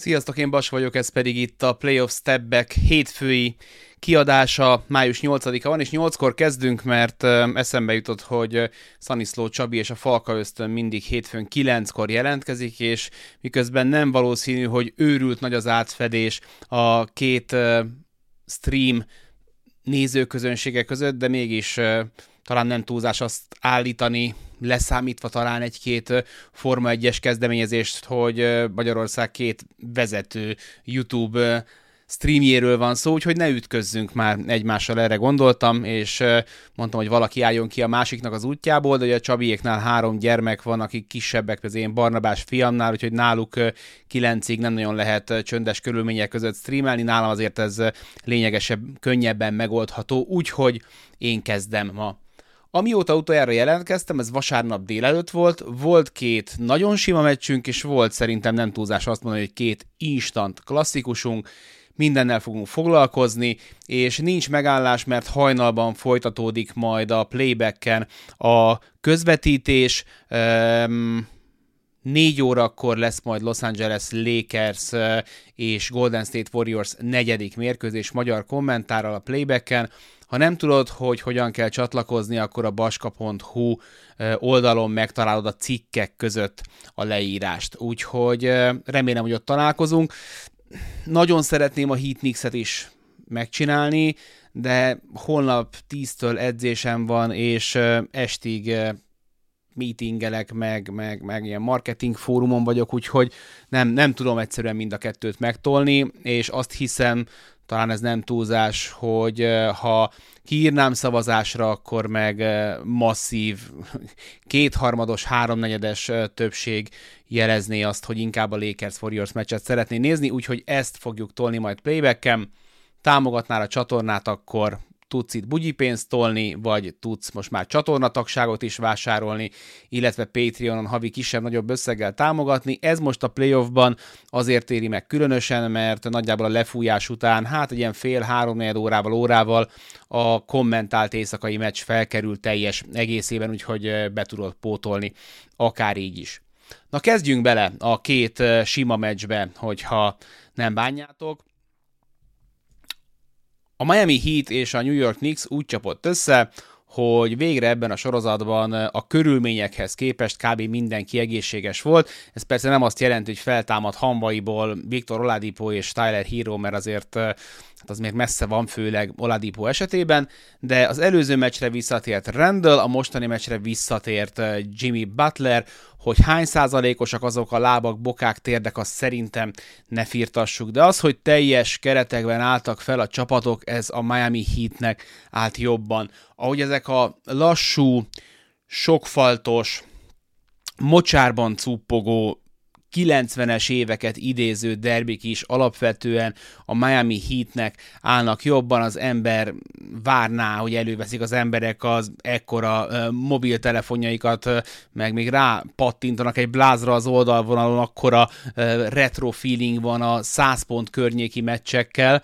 Sziasztok, én Bas vagyok, ez pedig itt a Playoff Step Back hétfői kiadása, május 8-a van, és 8-kor kezdünk, mert eszembe jutott, hogy Szaniszló Csabi és a Falka Ösztön mindig hétfőn 9-kor jelentkezik, és miközben nem valószínű, hogy őrült nagy az átfedés a két stream nézőközönsége között, de mégis talán nem túlzás azt állítani, leszámítva talán egy-két Forma 1-es kezdeményezést, hogy Magyarország két vezető YouTube streamjéről van szó, úgyhogy ne ütközzünk már egymással, erre gondoltam, és mondtam, hogy valaki álljon ki a másiknak az útjából, de ugye a Csabiéknál három gyermek van, akik kisebbek, az én Barnabás fiamnál, úgyhogy náluk kilencig nem nagyon lehet csöndes körülmények között streamelni, nálam azért ez lényegesebb, könnyebben megoldható, úgyhogy én kezdem ma. Amióta utoljára jelentkeztem, ez vasárnap délelőtt volt, volt két nagyon sima meccsünk, és volt szerintem nem túlzás azt mondani, hogy két instant klasszikusunk, mindennel fogunk foglalkozni, és nincs megállás, mert hajnalban folytatódik majd a playbacken a közvetítés, um, négy órakor lesz majd Los Angeles Lakers és Golden State Warriors negyedik mérkőzés magyar kommentárral a playbacken, ha nem tudod, hogy hogyan kell csatlakozni, akkor a baska.hu oldalon megtalálod a cikkek között a leírást. Úgyhogy remélem, hogy ott találkozunk. Nagyon szeretném a Heatnix-et is megcsinálni, de holnap 10-től edzésem van, és estig meetingelek, meg, meg, meg ilyen marketing fórumon vagyok, úgyhogy nem, nem tudom egyszerűen mind a kettőt megtolni, és azt hiszem, talán ez nem túlzás, hogy ha kiírnám szavazásra, akkor meg masszív, kétharmados, háromnegyedes többség jelezné azt, hogy inkább a Lakers Warriors meccset szeretné nézni, úgyhogy ezt fogjuk tolni majd playback-en. Támogatnál a csatornát, akkor tudsz itt bugyipénzt tolni, vagy tudsz most már csatornatagságot is vásárolni, illetve Patreonon havi kisebb-nagyobb összeggel támogatni. Ez most a playoffban azért éri meg különösen, mert nagyjából a lefújás után, hát egy ilyen fél-három órával, órával a kommentált éjszakai meccs felkerül teljes egészében, úgyhogy be tudod pótolni akár így is. Na kezdjünk bele a két sima meccsbe, hogyha nem bánjátok. A Miami Heat és a New York Knicks úgy csapott össze, hogy végre ebben a sorozatban a körülményekhez képest kb. mindenki egészséges volt. Ez persze nem azt jelenti, hogy feltámad hamvaiból Viktor Oladipo és Tyler Hero, mert azért hát az még messze van, főleg Oladipo esetében, de az előző meccsre visszatért Randall, a mostani meccsre visszatért Jimmy Butler, hogy hány százalékosak azok a lábak, bokák, térdek, azt szerintem ne firtassuk. De az, hogy teljes keretekben álltak fel a csapatok, ez a Miami Heatnek állt jobban. Ahogy ezek a lassú, sokfaltos, mocsárban cuppogó 90-es éveket idéző derbik is alapvetően a Miami Heatnek állnak jobban, az ember várná, hogy előveszik az emberek az ekkora mobiltelefonjaikat, meg még rá pattintanak egy blázra az oldalvonalon, akkora retro feeling van a 100 pont környéki meccsekkel.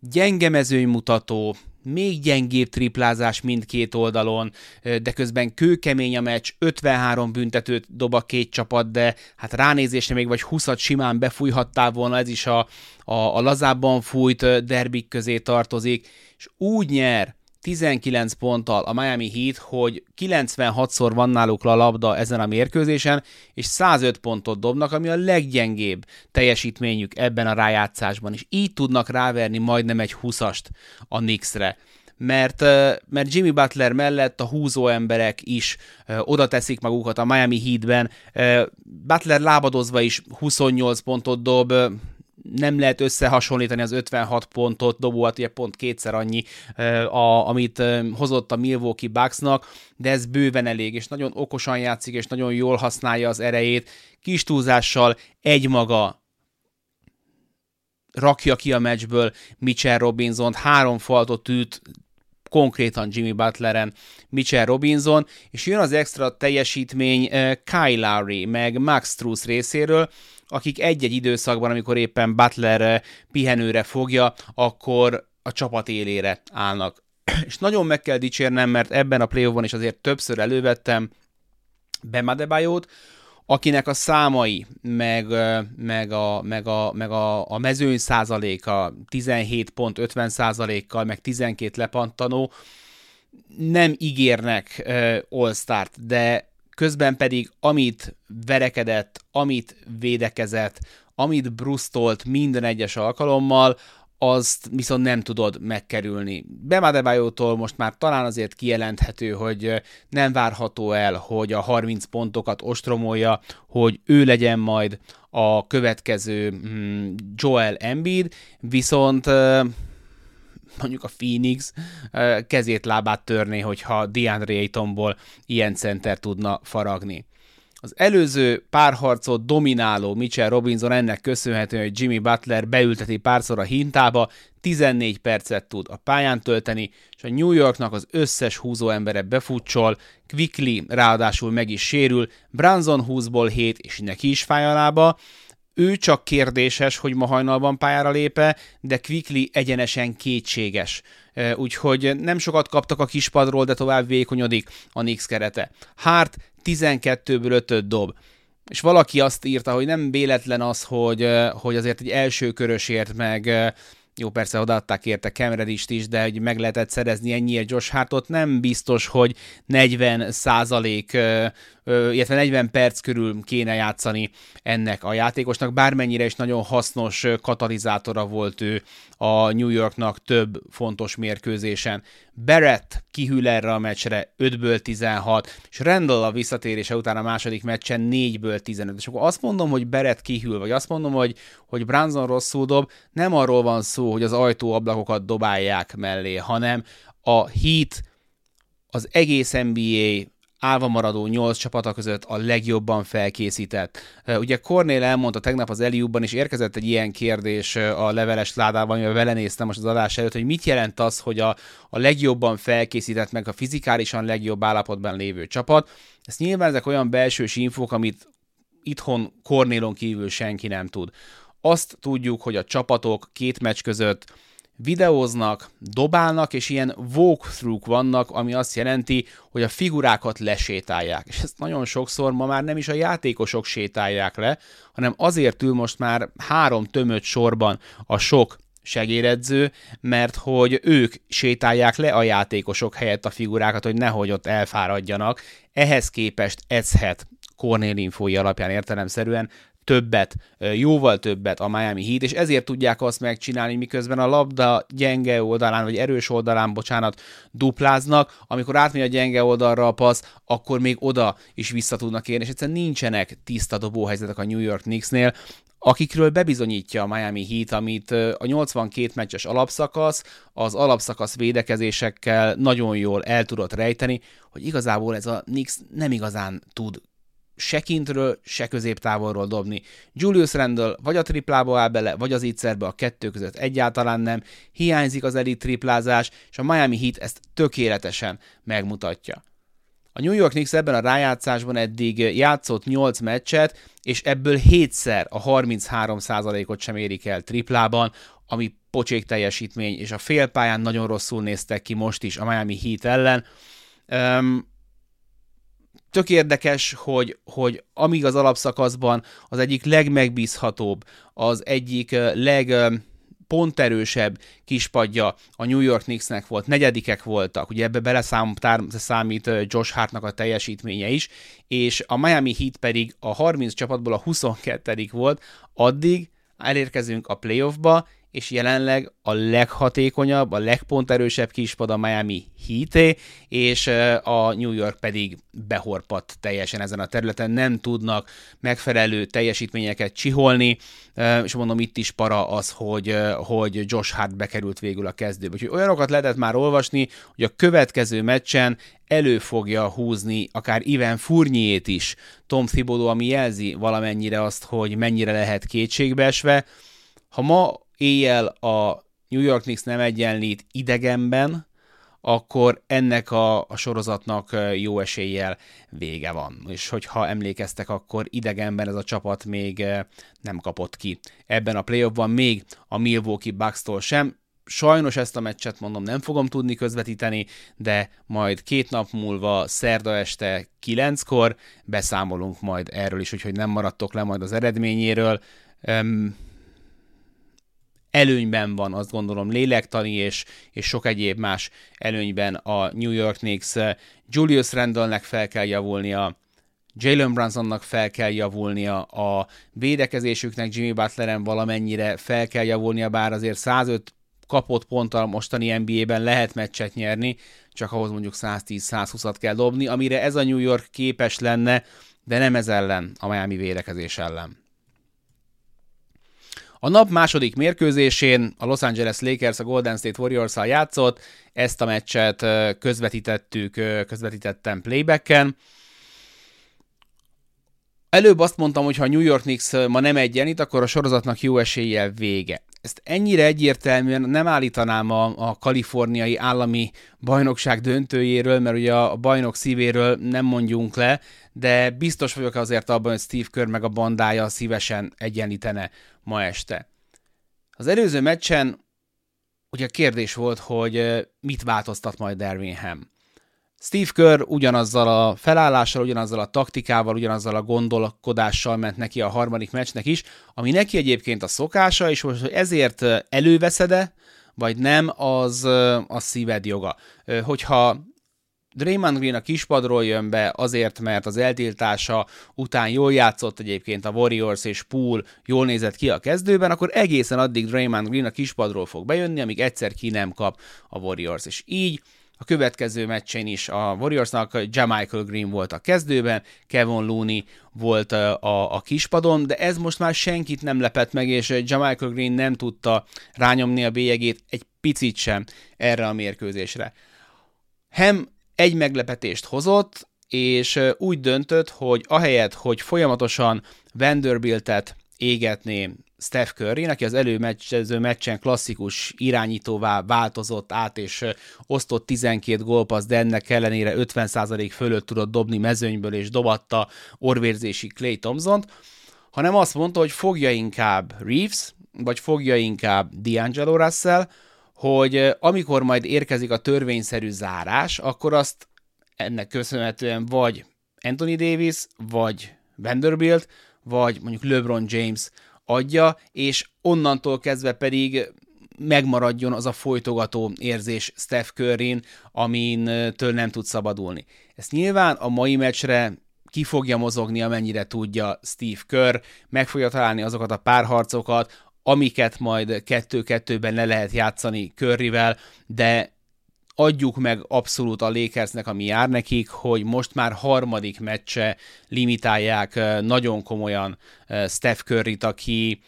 Gyenge mezőnymutató, még gyengébb triplázás mindkét oldalon, de közben kőkemény a meccs, 53 büntetőt dob a két csapat, de hát ránézésre még vagy 20 simán befújhattál volna, ez is a, a, a lazábban fújt derbik közé tartozik, és úgy nyer 19 ponttal a Miami Heat, hogy 96-szor van náluk a labda ezen a mérkőzésen, és 105 pontot dobnak, ami a leggyengébb teljesítményük ebben a rájátszásban, és így tudnak ráverni majdnem egy 20-ast a Knicksre mert, mert Jimmy Butler mellett a húzó emberek is oda teszik magukat a Miami Heatben. Butler lábadozva is 28 pontot dob, nem lehet összehasonlítani az 56 pontot, dobóat ugye pont kétszer annyi, a, amit hozott a Milwaukee Bucksnak, de ez bőven elég, és nagyon okosan játszik, és nagyon jól használja az erejét, kis túlzással egymaga rakja ki a meccsből Mitchell Robinson, három faltot üt, konkrétan Jimmy Butleren, Mitchell Robinson, és jön az extra teljesítmény Kyle Lowry, meg Max Truss részéről, akik egy-egy időszakban, amikor éppen Butler pihenőre fogja, akkor a csapat élére állnak. És nagyon meg kell dicsérnem, mert ebben a playoffban is azért többször elővettem Bemadebayót, akinek a számai, meg, meg, a, meg, a, meg a, a mezőny százaléka 17 pont 50 százalékkal, meg 12 lepattanó, nem ígérnek uh, all de közben pedig amit verekedett, amit védekezett, amit brusztolt minden egyes alkalommal, azt viszont nem tudod megkerülni. Bemadebajótól most már talán azért kijelenthető, hogy nem várható el, hogy a 30 pontokat ostromolja, hogy ő legyen majd a következő mm, Joel Embiid, viszont mondjuk a Phoenix kezét lábát törné, hogyha DeAndre Aytonból ilyen center tudna faragni. Az előző párharcot domináló Mitchell Robinson ennek köszönhetően, hogy Jimmy Butler beülteti párszor a hintába, 14 percet tud a pályán tölteni, és a New Yorknak az összes húzó embere befutcsol, Quickly ráadásul meg is sérül, Branson 20-ból 7, és neki is fáj a lába, ő csak kérdéses, hogy ma hajnalban pályára lépe, de Quickly egyenesen kétséges. Úgyhogy nem sokat kaptak a kispadról, de tovább vékonyodik a Nix kerete. Hart 12-ből 5 dob. És valaki azt írta, hogy nem véletlen az, hogy, hogy azért egy első körösért meg jó, persze odaadták érte Cameron-ist is, de hogy meg lehetett szerezni ennyiért Josh Hartot, nem biztos, hogy 40 százalék, illetve 40 perc körül kéne játszani ennek a játékosnak, bármennyire is nagyon hasznos katalizátora volt ő a New Yorknak több fontos mérkőzésen. Barrett kihűl erre a meccsre 5-ből 16, és Randall a visszatérése után a második meccsen 4-ből 15. És akkor azt mondom, hogy Barrett kihűl, vagy azt mondom, hogy, hogy Branson rosszul dob, nem arról van szó, hogy az ajtóablakokat dobálják mellé, hanem a Heat az egész NBA állva maradó nyolc csapata között a legjobban felkészített. Ugye Cornél elmondta tegnap az Eliubban, és érkezett egy ilyen kérdés a leveles ládában, amivel vele néztem most az adás előtt, hogy mit jelent az, hogy a, a legjobban felkészített, meg a fizikálisan legjobb állapotban lévő csapat. Ez nyilván ezek olyan belsős infók, amit itthon Cornélon kívül senki nem tud. Azt tudjuk, hogy a csapatok két meccs között videóznak, dobálnak, és ilyen walkthrough vannak, ami azt jelenti, hogy a figurákat lesétálják. És ezt nagyon sokszor ma már nem is a játékosok sétálják le, hanem azért ül most már három tömött sorban a sok segéredző, mert hogy ők sétálják le a játékosok helyett a figurákat, hogy nehogy ott elfáradjanak. Ehhez képest edzhet Cornél infói alapján értelemszerűen többet, jóval többet a Miami Heat, és ezért tudják azt megcsinálni, miközben a labda gyenge oldalán, vagy erős oldalán, bocsánat, dupláznak, amikor átmegy a gyenge oldalra a passz, akkor még oda is vissza tudnak érni, és egyszerűen nincsenek tiszta dobóhelyzetek a New York Knicksnél, akikről bebizonyítja a Miami Heat, amit a 82 meccses alapszakasz, az alapszakasz védekezésekkel nagyon jól el tudott rejteni, hogy igazából ez a Knicks nem igazán tud se kintről, se középtávolról dobni. Julius Randle vagy a triplába áll bele, vagy az ígyszerbe a kettő között egyáltalán nem. Hiányzik az elit triplázás, és a Miami Heat ezt tökéletesen megmutatja. A New York Knicks ebben a rájátszásban eddig játszott 8 meccset, és ebből 7-szer a 33%-ot sem érik el triplában, ami pocsék teljesítmény, és a félpályán nagyon rosszul néztek ki most is a Miami Heat ellen. Um, tök érdekes, hogy, hogy amíg az alapszakaszban az egyik legmegbízhatóbb, az egyik leg ponterősebb kispadja a New York Knicksnek volt, negyedikek voltak, ugye ebbe beleszámít Josh Hartnak a teljesítménye is, és a Miami Heat pedig a 30 csapatból a 22 volt, addig elérkezünk a playoffba, és jelenleg a leghatékonyabb, a legponterősebb kispad a Miami Heat, és a New York pedig behorpadt teljesen ezen a területen, nem tudnak megfelelő teljesítményeket csiholni, és mondom, itt is para az, hogy, hogy Josh Hart bekerült végül a kezdőbe. Úgyhogy olyanokat lehetett már olvasni, hogy a következő meccsen elő fogja húzni akár Ivan Furnyét is Tom Thibodeau, ami jelzi valamennyire azt, hogy mennyire lehet kétségbeesve. Ha ma éjjel a New York Knicks nem egyenlít idegenben, akkor ennek a, a sorozatnak jó eséllyel vége van. És hogyha emlékeztek, akkor idegenben ez a csapat még nem kapott ki. Ebben a playoffban még a Milwaukee Bucks-tól sem, Sajnos ezt a meccset mondom nem fogom tudni közvetíteni, de majd két nap múlva, szerda este kilenckor beszámolunk majd erről is, úgyhogy nem maradtok le majd az eredményéről. Um, előnyben van, azt gondolom, lélektani és, és sok egyéb más előnyben a New York Knicks. Julius Randallnek fel kell javulnia, Jalen Brunsonnak fel kell javulnia, a védekezésüknek Jimmy Butleren valamennyire fel kell javulnia, bár azért 105 kapott ponttal mostani NBA-ben lehet meccset nyerni, csak ahhoz mondjuk 110-120-at kell dobni, amire ez a New York képes lenne, de nem ez ellen, a Miami védekezés ellen. A nap második mérkőzésén a Los Angeles Lakers a Golden State warriors játszott, ezt a meccset közvetítettük, közvetítettem playbacken. Előbb azt mondtam, hogy ha New York Knicks ma nem egyenlít, akkor a sorozatnak jó eséllyel vége. Ezt ennyire egyértelműen nem állítanám a, a kaliforniai állami bajnokság döntőjéről, mert ugye a bajnok szívéről nem mondjunk le, de biztos vagyok azért abban, hogy Steve Kerr meg a bandája szívesen egyenlítene ma este. Az előző meccsen ugye kérdés volt, hogy mit változtat majd Darwin Ham. Steve Kerr ugyanazzal a felállással, ugyanazzal a taktikával, ugyanazzal a gondolkodással ment neki a harmadik meccsnek is, ami neki egyébként a szokása, és most, hogy ezért előveszede, vagy nem, az a szíved joga. Hogyha Draymond Green a kispadról jön be azért, mert az eltiltása után jól játszott egyébként a Warriors és Pool jól nézett ki a kezdőben, akkor egészen addig Draymond Green a kispadról fog bejönni, amíg egyszer ki nem kap a Warriors. És így a következő meccsen is a Warriorsnak Jamichael Green volt a kezdőben, Kevin Looney volt a, a kispadon, de ez most már senkit nem lepett meg, és Jamichael Green nem tudta rányomni a bélyegét egy picit sem erre a mérkőzésre. Hem egy meglepetést hozott, és úgy döntött, hogy ahelyett, hogy folyamatosan Vanderbiltet égetné Steph Curry, aki az előmeccsező meccsen klasszikus irányítóvá változott át, és osztott 12 gólpassz, de ennek ellenére 50% fölött tudott dobni mezőnyből, és dobatta orvérzési Clay thompson hanem azt mondta, hogy fogja inkább Reeves, vagy fogja inkább D'Angelo Russell, hogy amikor majd érkezik a törvényszerű zárás, akkor azt ennek köszönhetően vagy Anthony Davis, vagy Vanderbilt, vagy mondjuk LeBron James adja, és onnantól kezdve pedig megmaradjon az a folytogató érzés Steph Curryn, amin től nem tud szabadulni. Ezt nyilván a mai meccsre ki fogja mozogni, amennyire tudja Steve Kerr, meg fogja találni azokat a párharcokat, amiket majd kettő-kettőben le lehet játszani Curryvel, de adjuk meg abszolút a Lakersnek, ami jár nekik, hogy most már harmadik meccse limitálják nagyon komolyan Steph Curry-t, aki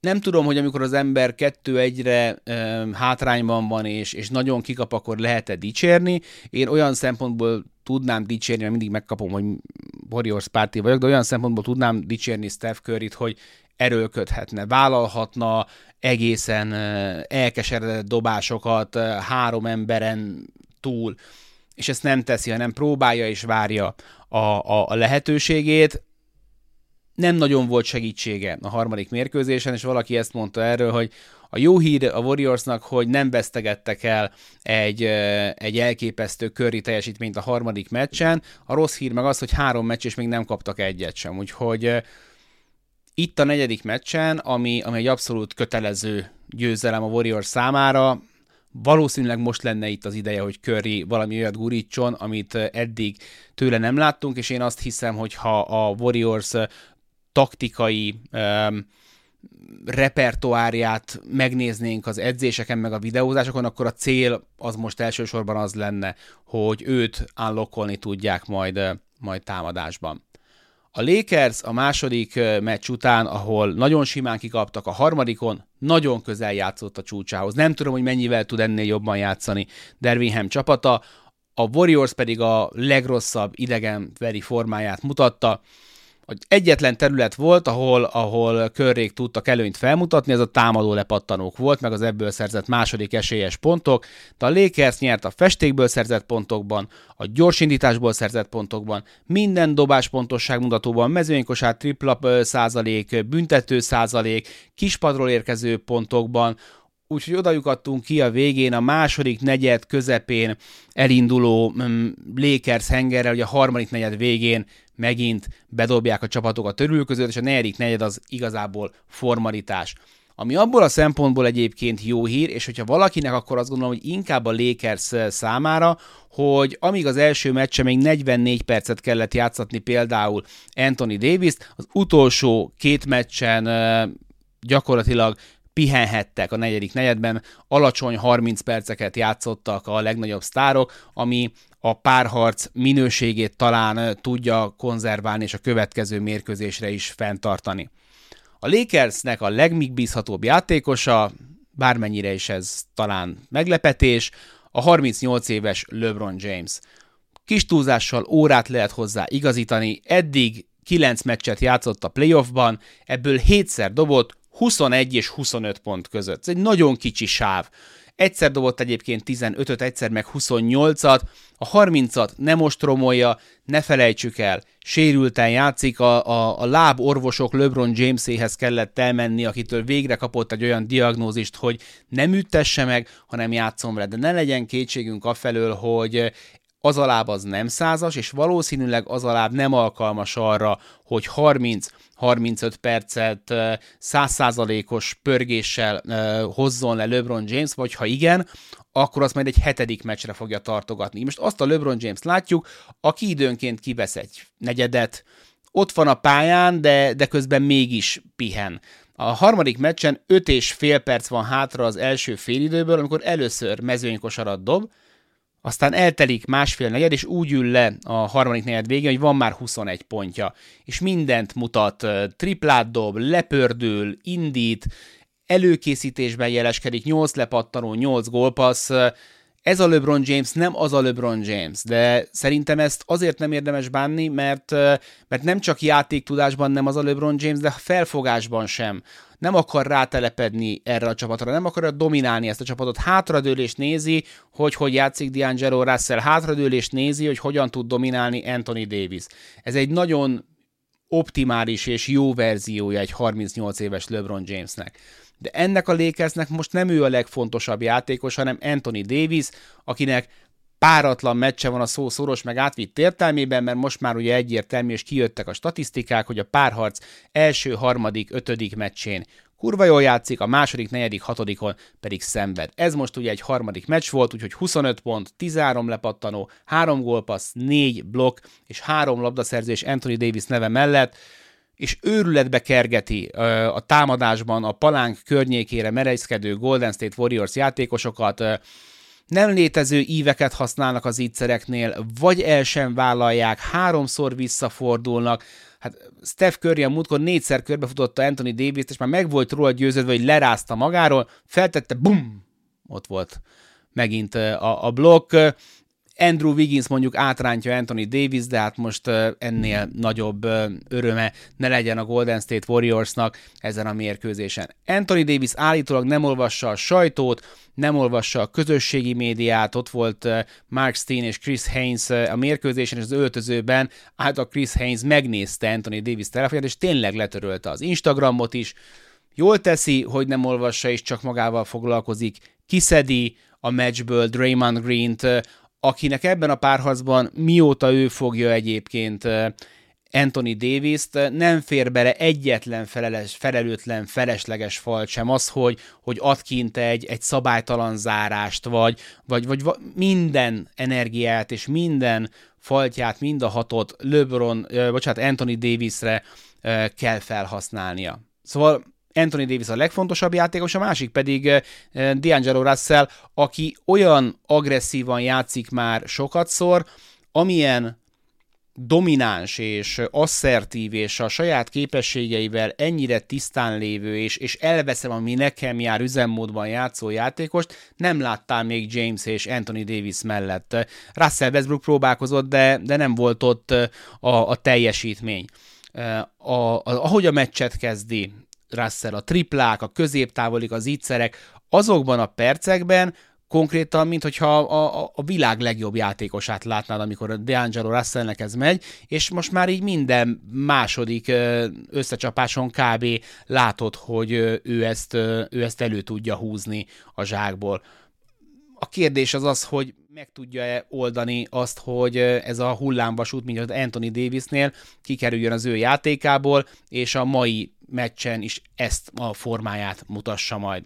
nem tudom, hogy amikor az ember kettő egyre e, hátrányban van, és, és nagyon kikap, akkor lehet-e dicsérni. Én olyan szempontból tudnám dicsérni, mert mindig megkapom, hogy Warriors párti vagyok, de olyan szempontból tudnám dicsérni Steph Curry-t, hogy erőlködhetne, vállalhatna egészen elkeseredett dobásokat három emberen túl, és ezt nem teszi, hanem próbálja és várja a, a, a lehetőségét. Nem nagyon volt segítsége a harmadik mérkőzésen, és valaki ezt mondta erről, hogy a jó hír a Warriorsnak, hogy nem vesztegettek el egy, egy elképesztő köri teljesítményt a harmadik meccsen, a rossz hír meg az, hogy három meccs és még nem kaptak egyet sem, úgyhogy itt a negyedik meccsen, ami, ami egy abszolút kötelező győzelem a Warriors számára, valószínűleg most lenne itt az ideje, hogy Curry valami olyat gurítson, amit eddig tőle nem láttunk, és én azt hiszem, hogy ha a Warriors taktikai um, repertoárját megnéznénk az edzéseken, meg a videózásokon, akkor a cél az most elsősorban az lenne, hogy őt unlockolni tudják majd, majd támadásban. A Lakers a második meccs után, ahol nagyon simán kikaptak, a harmadikon nagyon közel játszott a csúcsához. Nem tudom, hogy mennyivel tud ennél jobban játszani Dervinham csapata, a Warriors pedig a legrosszabb idegenveri formáját mutatta. Egyetlen terület volt, ahol, ahol körrék tudtak előnyt felmutatni, ez a támadó lepattanók volt, meg az ebből szerzett második esélyes pontok, de a Lakers nyert a festékből szerzett pontokban, a gyorsindításból szerzett pontokban, minden dobás pontosság mutatóban, mezőnykosár tripla százalék, büntető százalék, kispadról érkező pontokban, úgyhogy oda ki a végén a második negyed közepén elinduló um, Lakers hengerrel, hogy a harmadik negyed végén megint bedobják a csapatok a törülközőt, és a negyedik negyed az igazából formalitás. Ami abból a szempontból egyébként jó hír, és hogyha valakinek, akkor azt gondolom, hogy inkább a Lakers számára, hogy amíg az első meccse még 44 percet kellett játszatni például Anthony davis az utolsó két meccsen gyakorlatilag pihenhettek a negyedik negyedben, alacsony 30 perceket játszottak a legnagyobb sztárok, ami a párharc minőségét talán tudja konzerválni és a következő mérkőzésre is fenntartani. A Lakersnek a legmegbízhatóbb játékosa, bármennyire is ez talán meglepetés, a 38 éves LeBron James. Kis túlzással órát lehet hozzá igazítani, eddig 9 meccset játszott a playoffban, ebből 7-szer dobott 21 és 25 pont között. Ez egy nagyon kicsi sáv. Egyszer dobott egyébként 15-öt, egyszer meg 28-at, a 30-at nem ostromolja, ne felejtsük el, sérülten játszik, a, a, a láb orvosok LeBron Jameséhez kellett elmenni, akitől végre kapott egy olyan diagnózist, hogy nem üttesse meg, hanem játszom vele. De ne legyen kétségünk afelől, hogy az a láb az nem százas, és valószínűleg az a láb nem alkalmas arra, hogy 30-35 percet százszázalékos pörgéssel hozzon le LeBron James, vagy ha igen, akkor azt majd egy hetedik meccsre fogja tartogatni. Most azt a LeBron James látjuk, aki időnként kivesz egy negyedet, ott van a pályán, de, de közben mégis pihen. A harmadik meccsen 5 és fél perc van hátra az első félidőből, amikor először mezőnykosarat dob, aztán eltelik másfél negyed, és úgy ül le a harmadik negyed végén, hogy van már 21 pontja, és mindent mutat, triplát dob, lepördül, indít, előkészítésben jeleskedik, 8 lepattanó, 8 gólpassz, ez a LeBron James nem az a LeBron James, de szerintem ezt azért nem érdemes bánni, mert, mert nem csak játéktudásban nem az a LeBron James, de felfogásban sem. Nem akar rátelepedni erre a csapatra, nem akarja dominálni ezt a csapatot. Hátradőlést nézi, hogy hogy játszik D'Angelo Russell, hátradőlést nézi, hogy hogyan tud dominálni Anthony Davis. Ez egy nagyon optimális és jó verziója egy 38 éves LeBron Jamesnek de ennek a Lakersnek most nem ő a legfontosabb játékos, hanem Anthony Davis, akinek páratlan meccse van a szó szoros meg átvitt értelmében, mert most már ugye egyértelmű, és kijöttek a statisztikák, hogy a párharc első, harmadik, ötödik meccsén kurva jól játszik, a második, negyedik, hatodikon pedig szenved. Ez most ugye egy harmadik meccs volt, úgyhogy 25 pont, 13 lepattanó, 3 gólpassz, 4 blokk és 3 labdaszerzés Anthony Davis neve mellett és őrületbe kergeti a támadásban a palánk környékére merejszkedő Golden State Warriors játékosokat, nem létező íveket használnak az ígyszereknél, vagy el sem vállalják, háromszor visszafordulnak. Hát Steph Curry a múltkor négyszer körbefutotta Anthony Davis-t, és már meg volt róla győződve, hogy lerázta magáról, feltette, bum, ott volt megint a, a blokk. Andrew Wiggins mondjuk átrántja Anthony Davis, de hát most ennél nagyobb öröme ne legyen a Golden State Warriorsnak ezen a mérkőzésen. Anthony Davis állítólag nem olvassa a sajtót, nem olvassa a közösségi médiát, ott volt Mark Steen és Chris Haynes a mérkőzésen, és az öltözőben a Chris Haynes megnézte Anthony Davis telefonját, és tényleg letörölte az Instagramot is. Jól teszi, hogy nem olvassa és csak magával foglalkozik, kiszedi a meccsből Draymond Green-t, akinek ebben a párharcban mióta ő fogja egyébként Anthony Davis-t, nem fér bele egyetlen feleles, felelőtlen, felesleges fal sem. Az, hogy, hogy ad kint egy, egy szabálytalan zárást, vagy, vagy, vagy minden energiát és minden faltját, mind a hatot LeBron, bocsánat, Anthony Davisre kell felhasználnia. Szóval Anthony Davis a legfontosabb játékos, a másik pedig eh, D'Angelo Russell, aki olyan agresszívan játszik már sokat szor, amilyen domináns és asszertív és a saját képességeivel ennyire tisztán lévő és, és elveszem, ami nekem jár üzemmódban játszó játékost, nem láttál még James és Anthony Davis mellett. Russell Westbrook próbálkozott, de, de nem volt ott a, a teljesítmény. a, a, ahogy a meccset kezdi Russell, a triplák, a középtávolik, az ígyszerek, azokban a percekben konkrétan, mint hogyha a, a, a világ legjobb játékosát látnád, amikor a DeAngelo Russellnek ez megy, és most már így minden második összecsapáson kb. látod, hogy ő ezt, ő ezt elő tudja húzni a zsákból. A kérdés az az, hogy meg tudja-e oldani azt, hogy ez a hullámvasút, mint az Anthony Davisnél kikerüljön az ő játékából, és a mai meccsen is ezt a formáját mutassa majd.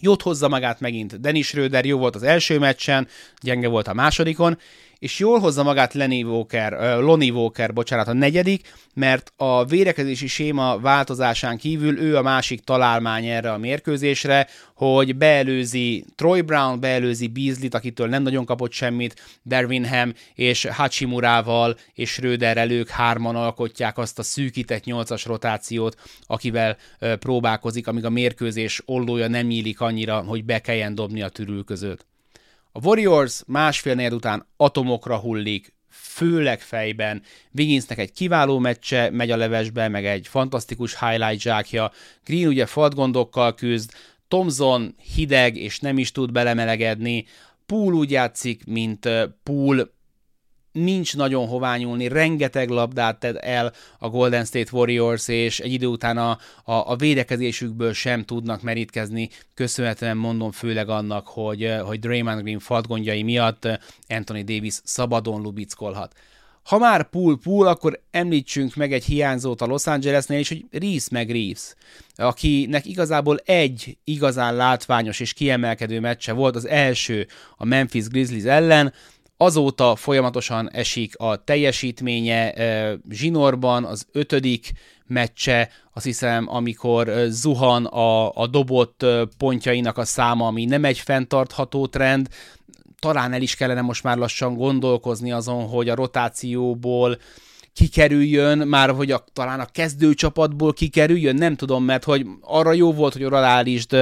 Jót hozza magát megint Dennis Schröder, jó volt az első meccsen, gyenge volt a másodikon, és jól hozza magát Lenny Walker, uh, Lonnie Walker, bocsánat, a negyedik, mert a védekezési séma változásán kívül ő a másik találmány erre a mérkőzésre, hogy beelőzi Troy Brown, beelőzi Beasley-t, akitől nem nagyon kapott semmit, Derwinham és Hachimurával és Schröderrel ők hárman alkotják azt a szűkített nyolcas rotációt, akivel próbálkozik, amíg a mérkőzés ollója nem nyílik annyira, hogy be kelljen dobni a törülközőt. A Warriors másfél negyed után atomokra hullik, főleg fejben. Wigginsnek egy kiváló meccse megy a levesbe, meg egy fantasztikus highlight zsákja. Green ugye fadgondokkal küzd, Thomson hideg és nem is tud belemelegedni. Pool úgy játszik, mint Pool nincs nagyon hová nyúlni, rengeteg labdát tett el a Golden State Warriors, és egy idő után a, a, a védekezésükből sem tudnak merítkezni, köszönhetően mondom főleg annak, hogy, hogy Draymond Green fadgondjai miatt Anthony Davis szabadon lubickolhat. Ha már pool pool, akkor említsünk meg egy hiányzót a Los Angelesnél is, hogy Reese meg Reeves, akinek igazából egy igazán látványos és kiemelkedő meccse volt, az első a Memphis Grizzlies ellen, Azóta folyamatosan esik a teljesítménye zsinórban, az ötödik meccse, azt hiszem, amikor zuhan a, a dobott pontjainak a száma, ami nem egy fenntartható trend, talán el is kellene most már lassan gondolkozni azon, hogy a rotációból kikerüljön, már hogy a, talán a kezdőcsapatból kikerüljön, nem tudom, mert hogy arra jó volt, hogy orálisd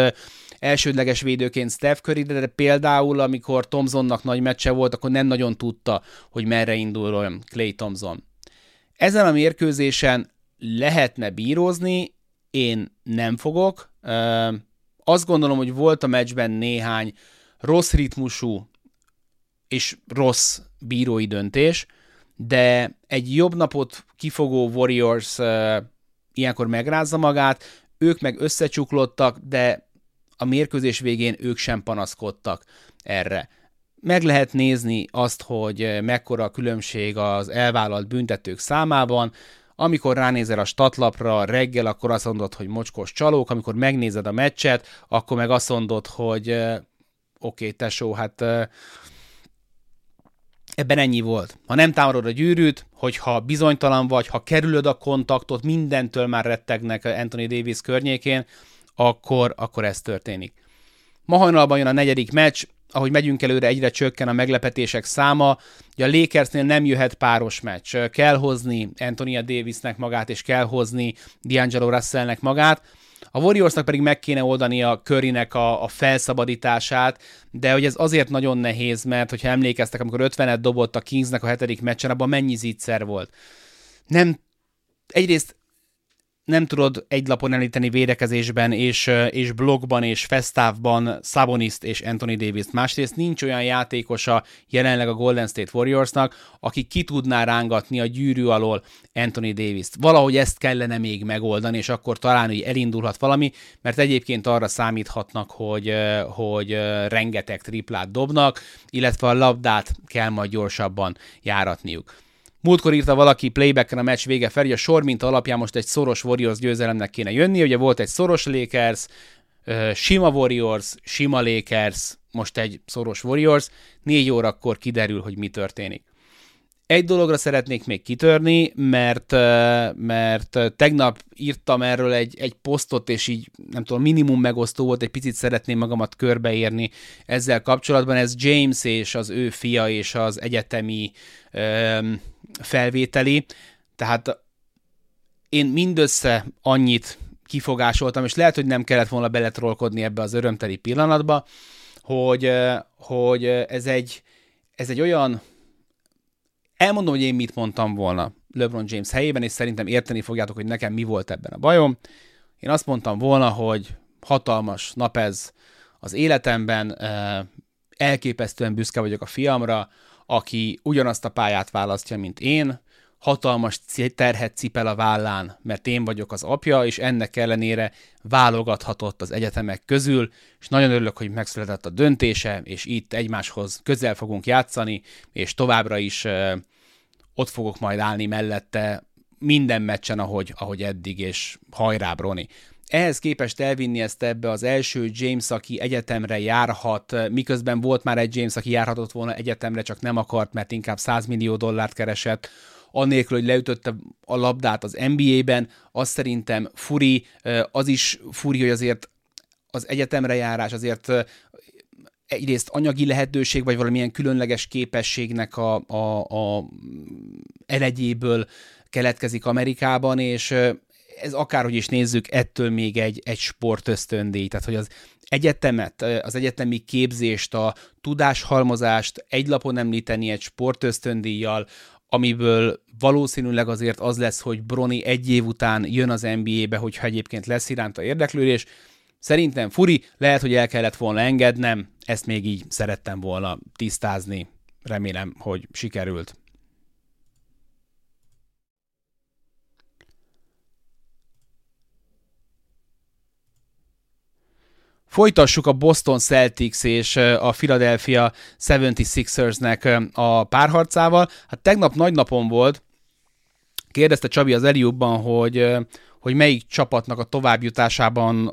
elsődleges védőként Steph Curry, de például amikor Thompsonnak nagy meccse volt, akkor nem nagyon tudta, hogy merre induljon Clay Thompson. Ezen a mérkőzésen lehetne bírozni, én nem fogok. Azt gondolom, hogy volt a meccsben néhány rossz ritmusú és rossz bírói döntés, de egy jobb napot kifogó Warriors ilyenkor megrázza magát, ők meg összecsuklottak, de a mérkőzés végén ők sem panaszkodtak erre. Meg lehet nézni azt, hogy mekkora a különbség az elvállalt büntetők számában, amikor ránézel a statlapra reggel, akkor azt mondod, hogy mocskos csalók, amikor megnézed a meccset, akkor meg azt mondod, hogy oké, okay, tesó, hát ebben ennyi volt. Ha nem támadod a gyűrűt, hogyha bizonytalan vagy, ha kerülöd a kontaktot, mindentől már rettegnek Anthony Davis környékén, akkor, akkor ez történik. Ma hajnalban jön a negyedik meccs, ahogy megyünk előre, egyre csökken a meglepetések száma. Ugye a Lakersnél nem jöhet páros meccs. Kell hozni Antonia Davisnek magát, és kell hozni D'Angelo Russellnek magát. A Warriorsnak pedig meg kéne oldani a Currynek a, a felszabadítását, de hogy ez azért nagyon nehéz, mert hogyha emlékeztek, amikor 50-et dobott a Kingsnek a hetedik meccsen, abban mennyi zicser volt. Nem egyrészt nem tudod egy lapon elíteni védekezésben, és, és blogban, és fesztávban Saboniszt és Anthony davis -t. Másrészt nincs olyan játékosa jelenleg a Golden State Warriorsnak, aki ki tudná rángatni a gyűrű alól Anthony Davis-t. Valahogy ezt kellene még megoldani, és akkor talán hogy elindulhat valami, mert egyébként arra számíthatnak, hogy, hogy rengeteg triplát dobnak, illetve a labdát kell majd gyorsabban járatniuk. Múltkor írta valaki playbacken a meccs vége felé, a sor mint alapján most egy szoros Warriors győzelemnek kéne jönni, ugye volt egy szoros Lakers, sima Warriors, sima Lakers, most egy szoros Warriors, négy órakor kiderül, hogy mi történik. Egy dologra szeretnék még kitörni, mert, mert tegnap írtam erről egy, egy posztot, és így nem tudom, minimum megosztó volt, egy picit szeretném magamat körbeérni ezzel kapcsolatban. Ez James és az ő fia és az egyetemi um, felvételi, tehát én mindössze annyit kifogásoltam, és lehet, hogy nem kellett volna beletrolkodni ebbe az örömteli pillanatba, hogy, hogy ez egy, ez egy olyan, elmondom, hogy én mit mondtam volna. LeBron James helyében, és szerintem érteni fogjátok, hogy nekem mi volt ebben a bajom. Én azt mondtam volna, hogy hatalmas nap ez az életemben, elképesztően büszke vagyok a fiamra, aki ugyanazt a pályát választja, mint én, hatalmas terhet cipel a vállán, mert én vagyok az apja, és ennek ellenére válogathatott az egyetemek közül, és nagyon örülök, hogy megszületett a döntése, és itt egymáshoz közel fogunk játszani, és továbbra is ott fogok majd állni mellette minden meccsen, ahogy, ahogy eddig, és hajrá, Broni. Ehhez képest elvinni ezt ebbe az első James, aki egyetemre járhat, miközben volt már egy James, aki járhatott volna egyetemre, csak nem akart, mert inkább 100 millió dollárt keresett, annélkül, hogy leütötte a labdát az NBA-ben, az szerintem furi, az is furi, hogy azért az egyetemre járás azért egyrészt anyagi lehetőség, vagy valamilyen különleges képességnek a, a, a elegyéből keletkezik Amerikában, és ez akárhogy is nézzük, ettől még egy, egy sportösztöndíj, tehát hogy az egyetemet, az egyetemi képzést, a tudáshalmozást egy lapon említeni egy sportösztöndíjjal, amiből valószínűleg azért az lesz, hogy Broni egy év után jön az NBA-be, hogyha egyébként lesz iránta érdeklődés. Szerintem furi, lehet, hogy el kellett volna engednem, ezt még így szerettem volna tisztázni. Remélem, hogy sikerült. Folytassuk a Boston Celtics és a Philadelphia 76ersnek a párharcával. Hát tegnap nagy napon volt, kérdezte Csabi az Eliubban, hogy hogy melyik csapatnak a továbbjutásában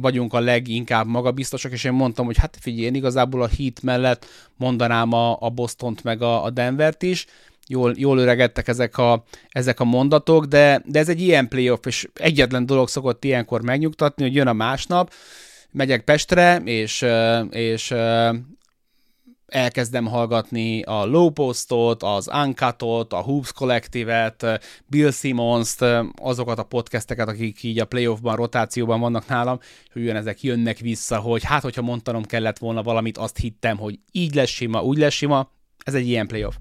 vagyunk a leginkább magabiztosak, és én mondtam, hogy hát figyelj, én igazából a Heat mellett mondanám a, a Bostont meg a, a Denvert is, jól, jól öregedtek ezek a, ezek a mondatok, de, de ez egy ilyen playoff, és egyetlen dolog szokott ilyenkor megnyugtatni, hogy jön a másnap, megyek Pestre, és, és elkezdem hallgatni a Low Postot, az Uncutot, a Hoops Collective-et, Bill Simmons-t, azokat a podcasteket, akik így a playoffban, rotációban vannak nálam, hogy ezek jönnek vissza, hogy hát, hogyha mondanom kellett volna valamit, azt hittem, hogy így lesz sima, úgy lesz sima, ez egy ilyen playoff.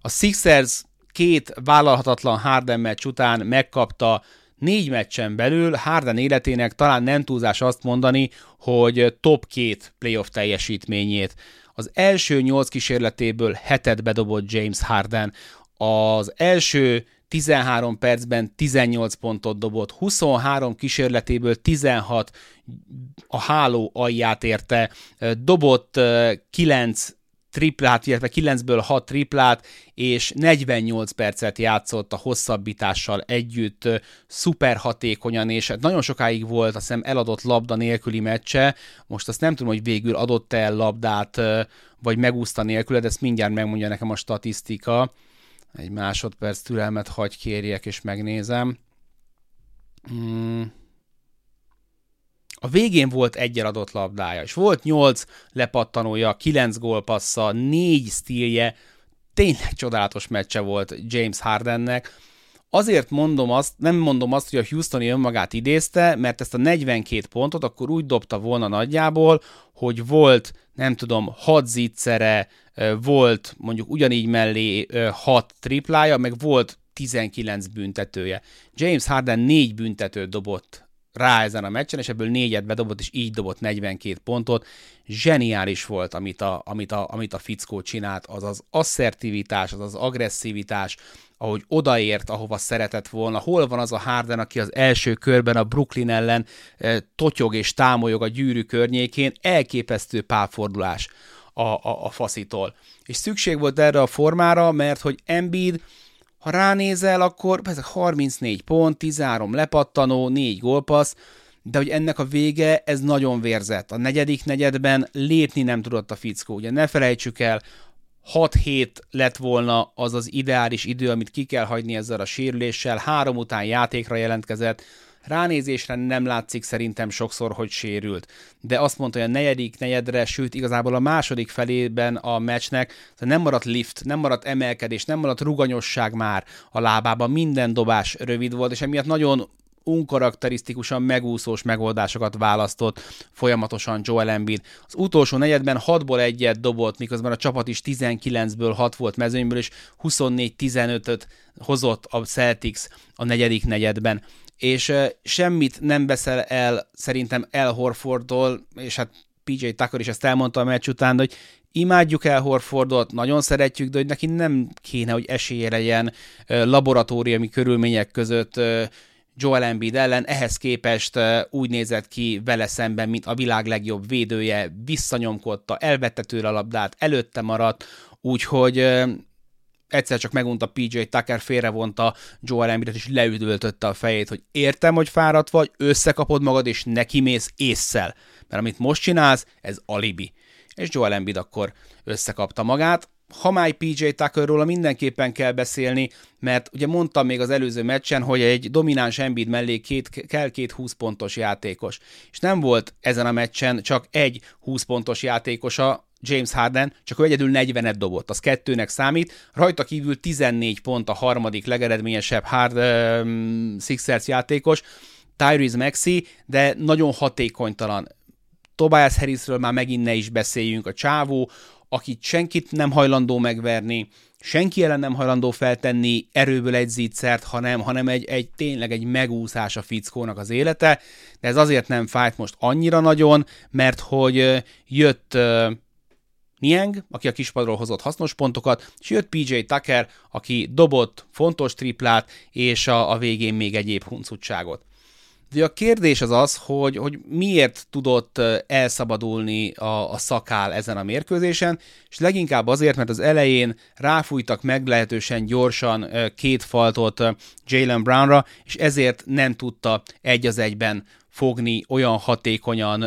A Sixers két vállalhatatlan Harden meccs után megkapta négy meccsen belül Harden életének talán nem túlzás azt mondani, hogy top két playoff teljesítményét. Az első nyolc kísérletéből hetet bedobott James Harden, az első 13 percben 18 pontot dobott, 23 kísérletéből 16 a háló alját érte, dobott 9 triplát, illetve 9-ből 6 triplát, és 48 percet játszott a hosszabbítással együtt, szuper hatékonyan, és nagyon sokáig volt, azt hiszem eladott labda nélküli meccse, most azt nem tudom, hogy végül adott el labdát, vagy megúszta nélkül, de ezt mindjárt megmondja nekem a statisztika. Egy másodperc türelmet hagy kérjek, és megnézem. Hmm a végén volt egy adott labdája, és volt nyolc lepattanója, kilenc gólpassza, négy stílje, tényleg csodálatos meccse volt James Hardennek. Azért mondom azt, nem mondom azt, hogy a Houstoni önmagát idézte, mert ezt a 42 pontot akkor úgy dobta volna nagyjából, hogy volt, nem tudom, 6 zicsere, volt mondjuk ugyanígy mellé 6 triplája, meg volt 19 büntetője. James Harden 4 büntetőt dobott rá ezen a meccsen, és ebből négyet bedobott, és így dobott 42 pontot. Zseniális volt, amit a, amit a, amit a fickó csinált, az az asszertivitás, az az agresszivitás, ahogy odaért, ahova szeretett volna. Hol van az a Harden, aki az első körben a Brooklyn ellen e, totyog és támolyog a gyűrű környékén, elképesztő pálfordulás a, a, a faszitól. És szükség volt erre a formára, mert hogy Embiid ha ránézel, akkor ezek 34 pont, 13 lepattanó, 4 gólpassz, de hogy ennek a vége, ez nagyon vérzett. A negyedik negyedben lépni nem tudott a fickó. Ugye ne felejtsük el, 6 hét lett volna az az ideális idő, amit ki kell hagyni ezzel a sérüléssel, három után játékra jelentkezett, Ránézésre nem látszik szerintem sokszor, hogy sérült, de azt mondta, hogy a negyedik negyedre, sőt igazából a második felében a meccsnek nem maradt lift, nem maradt emelkedés, nem maradt ruganyosság már a lábában, minden dobás rövid volt, és emiatt nagyon unkarakterisztikusan megúszós megoldásokat választott folyamatosan Joel Embiid. Az utolsó negyedben 6-ból egyet dobott, miközben a csapat is 19-ből 6 volt mezőnyből, és 24-15-öt hozott a Celtics a negyedik negyedben és semmit nem beszél el szerintem El Horfordtól, és hát PJ Tucker is ezt elmondta a meccs után, hogy imádjuk El Horfordot, nagyon szeretjük, de hogy neki nem kéne, hogy esélye legyen laboratóriumi körülmények között Joel Embiid ellen, ehhez képest úgy nézett ki vele szemben, mint a világ legjobb védője, visszanyomkodta, elvette tőle a labdát, előtte maradt, úgyhogy egyszer csak megunta PJ Tucker, félrevonta Joel Embiidet, és leüdöltötte a fejét, hogy értem, hogy fáradt vagy, összekapod magad, és nekimész észszel. Mert amit most csinálsz, ez alibi. És Joel Embiid akkor összekapta magát, ha már PJ Tuckerról mindenképpen kell beszélni, mert ugye mondtam még az előző meccsen, hogy egy domináns Embiid mellé két, kell két 20 pontos játékos. És nem volt ezen a meccsen csak egy 20 pontos játékosa, James Harden, csak ő egyedül 40-et dobott, az kettőnek számít, rajta kívül 14 pont a harmadik legeredményesebb Hard um, Sixers játékos, Tyrese Maxi, de nagyon hatékonytalan. Tobias Harrisről már megint ne is beszéljünk, a csávó, akit senkit nem hajlandó megverni, senki ellen nem hajlandó feltenni erőből egy zígyszert, hanem, hanem egy, egy tényleg egy megúszás a fickónak az élete, de ez azért nem fájt most annyira nagyon, mert hogy jött Niang, aki a kispadról hozott hasznos pontokat, és jött PJ Tucker, aki dobott fontos triplát, és a, a végén még egyéb huncutságot. De a kérdés az az, hogy, hogy miért tudott elszabadulni a, a szakál ezen a mérkőzésen, és leginkább azért, mert az elején ráfújtak meglehetősen gyorsan két faltot Jalen Brownra, és ezért nem tudta egy az egyben fogni olyan hatékonyan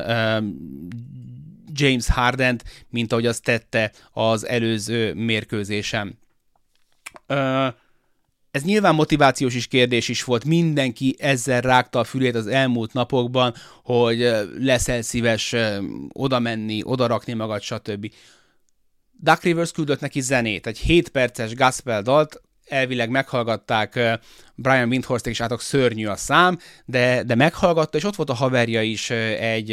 James Hardent, mint ahogy azt tette az előző mérkőzésen. Ez nyilván motivációs is kérdés is volt, mindenki ezzel rágta a fülét az elmúlt napokban, hogy leszel szíves oda menni, oda rakni magad, stb. Duck Rivers küldött neki zenét, egy 7 perces gospel dalt, elvileg meghallgatták Brian Windhorst és átok szörnyű a szám, de, de meghallgatta, és ott volt a haverja is, egy,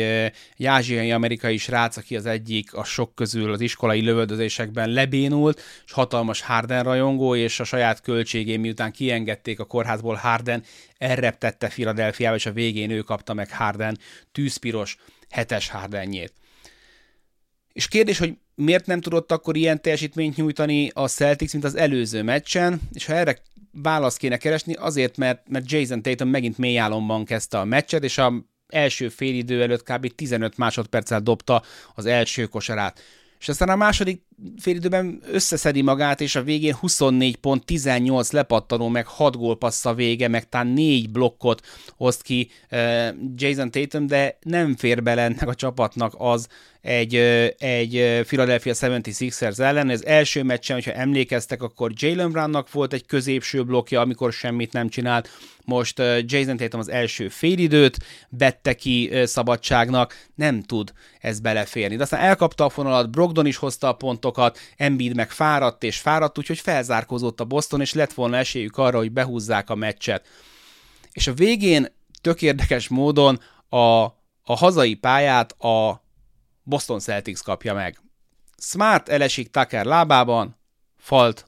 egy ázsiai amerikai srác, aki az egyik a sok közül az iskolai lövöldözésekben lebénult, és hatalmas Harden rajongó, és a saját költségén, miután kiengedték a kórházból Harden, elreptette Philadelphiába, és a végén ő kapta meg Harden tűzpiros hetes Hardenjét. És kérdés, hogy miért nem tudott akkor ilyen teljesítményt nyújtani a Celtics, mint az előző meccsen, és ha erre választ kéne keresni, azért, mert, mert Jason Tatum megint mély álomban kezdte a meccset, és a első félidő előtt kb. 15 másodperccel dobta az első kosarát és aztán a második félidőben összeszedi magát, és a végén 24 pont, 18 lepattanó, meg 6 gólpassza vége, meg talán 4 blokkot oszt ki uh, Jason Tatum, de nem fér bele ennek a csapatnak az egy, egy Philadelphia 76ers ellen. Ez első meccsen, hogyha emlékeztek, akkor Jalen Brownnak volt egy középső blokkja, amikor semmit nem csinált, most Jason Tatum az első félidőt bette ki szabadságnak, nem tud ez beleférni. De aztán elkapta a fonalat, Brogdon is hozta a pontokat, Embiid meg fáradt és fáradt, úgyhogy felzárkózott a Boston, és lett volna esélyük arra, hogy behúzzák a meccset. És a végén tök érdekes módon a, a hazai pályát a Boston Celtics kapja meg. Smart elesik Tucker lábában, falt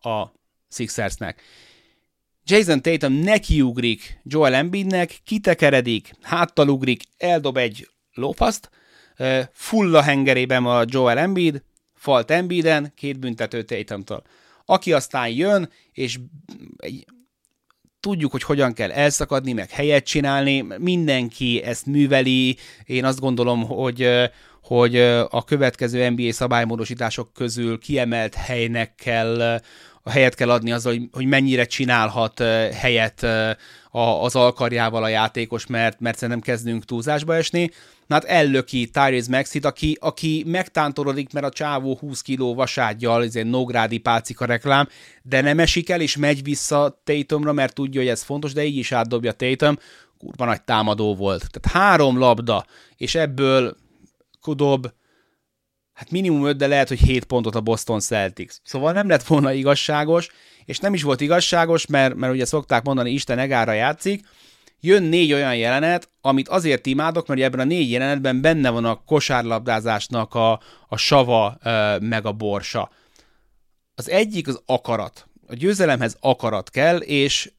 a Sixersnek. Jason Tatum nekiugrik Joel Embiidnek, kitekeredik, háttal ugrik, eldob egy lófaszt, full a hengerében a Joel Embiid, falt Embiiden, két büntető Tatumtól. Aki aztán jön, és egy, tudjuk, hogy hogyan kell elszakadni, meg helyet csinálni, mindenki ezt műveli, én azt gondolom, hogy hogy a következő NBA szabálymódosítások közül kiemelt helynek kell a helyet kell adni azzal, hogy, hogy mennyire csinálhat helyet az alkarjával a játékos, mert, mert szerintem kezdünk túlzásba esni. Na hát ellöki Tyrese Maxit, aki, aki megtántorodik, mert a csávó 20 kiló vasádjal, ez egy Nógrádi pálcika reklám, de nem esik el, és megy vissza Tatumra, mert tudja, hogy ez fontos, de így is átdobja Tatum. Kurva nagy támadó volt. Tehát három labda, és ebből Kudob, hát minimum 5, de lehet, hogy 7 pontot a Boston Celtics. Szóval nem lett volna igazságos, és nem is volt igazságos, mert, mert ugye szokták mondani, Isten egára játszik, jön négy olyan jelenet, amit azért imádok, mert ebben a négy jelenetben benne van a kosárlabdázásnak a, a sava meg a borsa. Az egyik az akarat. A győzelemhez akarat kell, és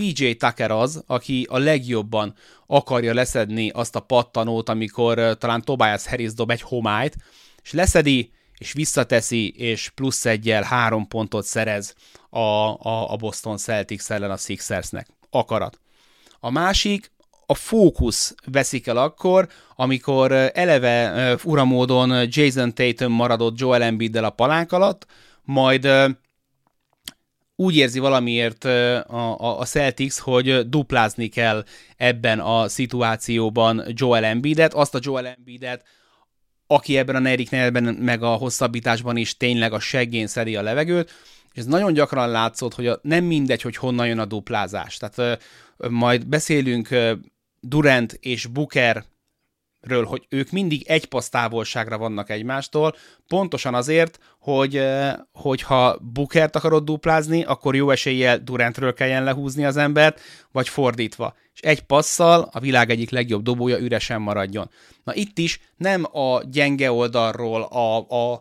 PJ Tucker az, aki a legjobban akarja leszedni azt a pattanót, amikor talán Tobias Harris dob egy homályt, és leszedi, és visszateszi, és plusz egyel három pontot szerez a, a, a Boston Celtics ellen a Sixersnek. Akarat. A másik, a fókusz veszik el akkor, amikor eleve uramódon Jason Tatum maradott Joel Embiiddel a palánk alatt, majd úgy érzi valamiért a, Celtics, hogy duplázni kell ebben a szituációban Joel Embiidet, azt a Joel Embiidet, aki ebben a negyedik negyedben meg a hosszabbításban is tényleg a seggén szedi a levegőt, és ez nagyon gyakran látszott, hogy a, nem mindegy, hogy honnan jön a duplázás. Tehát majd beszélünk Durant és Booker ről, hogy ők mindig egy passz távolságra vannak egymástól, pontosan azért, hogy hogyha Bukert akarod duplázni, akkor jó eséllyel Durantről kelljen lehúzni az embert, vagy fordítva. És egy passzal a világ egyik legjobb dobója üresen maradjon. Na itt is nem a gyenge oldalról, a, a,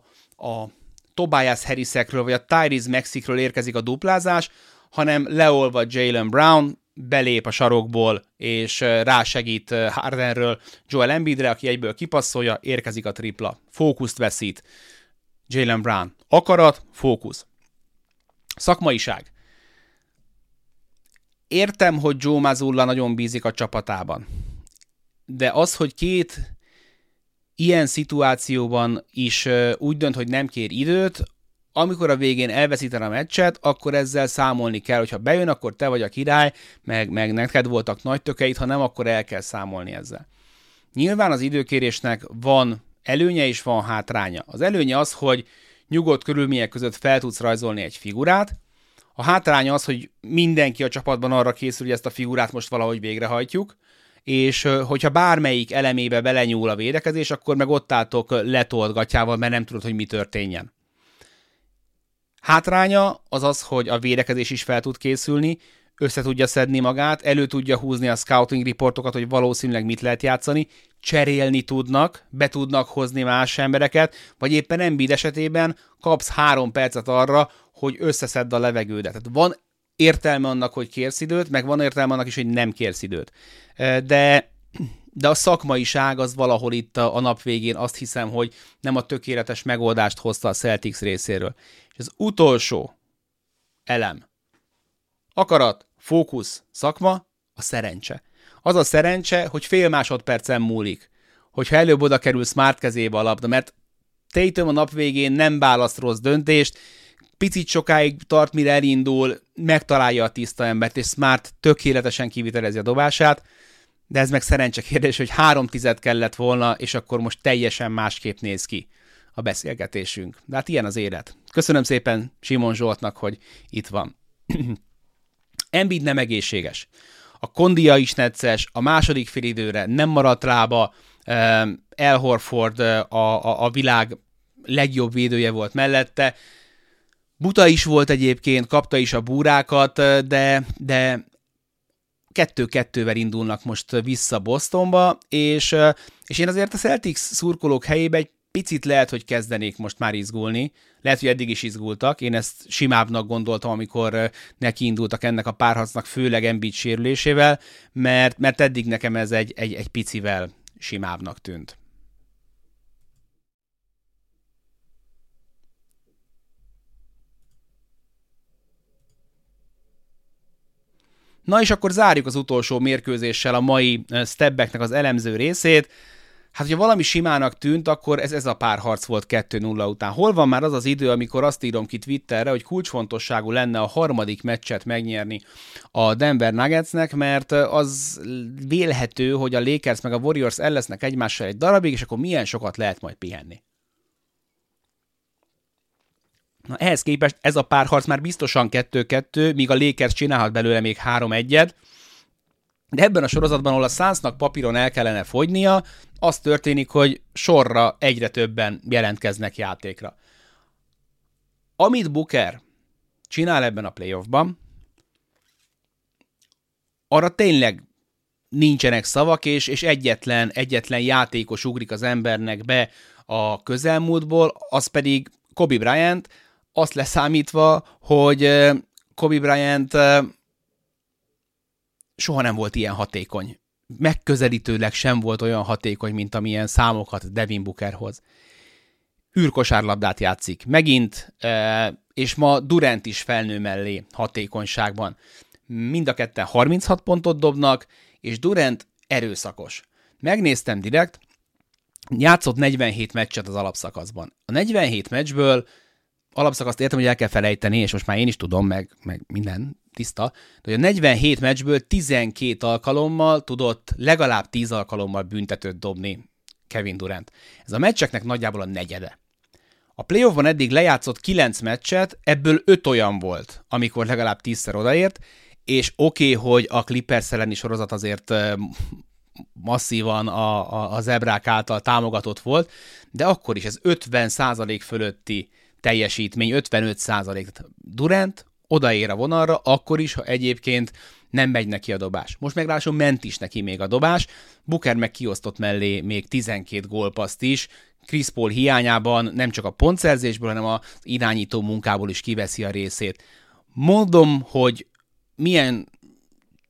a Tobias Harrisekről, vagy a Tyrese Mexikről érkezik a duplázás, hanem leolva Jalen Brown, belép a sarokból, és rásegít Hardenről Joel Embiidre, aki egyből kipasszolja, érkezik a tripla. Fókuszt veszít. Jalen Brown. Akarat, fókusz. Szakmaiság. Értem, hogy Joe Mazzulla nagyon bízik a csapatában. De az, hogy két ilyen szituációban is úgy dönt, hogy nem kér időt, amikor a végén elveszíten a meccset, akkor ezzel számolni kell, hogyha bejön, akkor te vagy a király, meg, meg neked voltak nagy tökeit, ha nem, akkor el kell számolni ezzel. Nyilván az időkérésnek van előnye és van hátránya. Az előnye az, hogy nyugodt körülmények között fel tudsz rajzolni egy figurát, a hátránya az, hogy mindenki a csapatban arra készül, hogy ezt a figurát most valahogy végrehajtjuk, és hogyha bármelyik elemébe belenyúl a védekezés, akkor meg ott álltok letolt gatyával, mert nem tudod, hogy mi történjen. Hátránya az az, hogy a védekezés is fel tud készülni, össze tudja szedni magát, elő tudja húzni a scouting riportokat, hogy valószínűleg mit lehet játszani, cserélni tudnak, be tudnak hozni más embereket, vagy éppen Embiid esetében kapsz három percet arra, hogy összeszedd a levegődet. Tehát van értelme annak, hogy kérsz időt, meg van értelme annak is, hogy nem kérsz időt. De de a szakmaiság az valahol itt a, a nap végén azt hiszem, hogy nem a tökéletes megoldást hozta a Celtics részéről. És az utolsó elem, akarat, fókusz, szakma, a szerencse. Az a szerencse, hogy fél másodpercen múlik, hogyha előbb oda kerül Smart kezébe a labda, mert Tatum a nap végén nem választ rossz döntést, picit sokáig tart, mire elindul, megtalálja a tiszta embert, és Smart tökéletesen kivitelezi a dobását, de ez meg szerencse kérdés, hogy három tized kellett volna, és akkor most teljesen másképp néz ki a beszélgetésünk. De hát ilyen az élet. Köszönöm szépen Simon Zsoltnak, hogy itt van. Embiid nem egészséges. A kondia is necces, a második félidőre nem maradt rába, El Horford a, a, a világ legjobb védője volt mellette, Buta is volt egyébként, kapta is a búrákat, de, de kettő-kettővel indulnak most vissza Bostonba, és, és én azért a Celtics szurkolók helyébe egy picit lehet, hogy kezdenék most már izgulni. Lehet, hogy eddig is izgultak. Én ezt simábbnak gondoltam, amikor neki indultak ennek a párharcnak, főleg Embiid sérülésével, mert, mert eddig nekem ez egy, egy, egy picivel simábbnak tűnt. Na és akkor zárjuk az utolsó mérkőzéssel a mai stebbeknek az elemző részét. Hát, hogyha valami simának tűnt, akkor ez, ez a párharc volt 2-0 után. Hol van már az az idő, amikor azt írom ki Twitterre, hogy kulcsfontosságú lenne a harmadik meccset megnyerni a Denver Nuggetsnek, mert az vélhető, hogy a Lakers meg a Warriors el lesznek egymással egy darabig, és akkor milyen sokat lehet majd pihenni. Na, ehhez képest ez a párharc már biztosan 2-2, míg a Lakers csinálhat belőle még 3-1-et, de ebben a sorozatban, ahol a Sunsnak papíron el kellene fogynia, az történik, hogy sorra egyre többen jelentkeznek játékra. Amit Booker csinál ebben a playoffban, arra tényleg nincsenek szavak, és, és egyetlen, egyetlen játékos ugrik az embernek be a közelmúltból, az pedig Kobe Bryant, azt leszámítva, hogy Kobe Bryant soha nem volt ilyen hatékony. Megközelítőleg sem volt olyan hatékony, mint amilyen számokat Devin Booker hoz. űrkosárlabdát játszik megint, és ma Durant is felnő mellé hatékonyságban. Mind a ketten 36 pontot dobnak, és Durant erőszakos. Megnéztem direkt, játszott 47 meccset az alapszakaszban. A 47 meccsből alapszakaszt értem, hogy el kell felejteni, és most már én is tudom, meg, meg minden tiszta, de hogy a 47 meccsből 12 alkalommal tudott legalább 10 alkalommal büntetőt dobni Kevin Durant. Ez a meccseknek nagyjából a negyede. A playoffban eddig lejátszott 9 meccset, ebből 5 olyan volt, amikor legalább 10-szer odaért, és oké, okay, hogy a Clippers elleni sorozat azért masszívan a, a, a zebrák által támogatott volt, de akkor is ez 50 fölötti teljesítmény, 55% Durant odaér a vonalra, akkor is, ha egyébként nem megy neki a dobás. Most meg ráadásul ment is neki még a dobás, Booker meg kiosztott mellé még 12 gólpaszt is, Chris Paul hiányában nem csak a pontszerzésből, hanem az irányító munkából is kiveszi a részét. Mondom, hogy milyen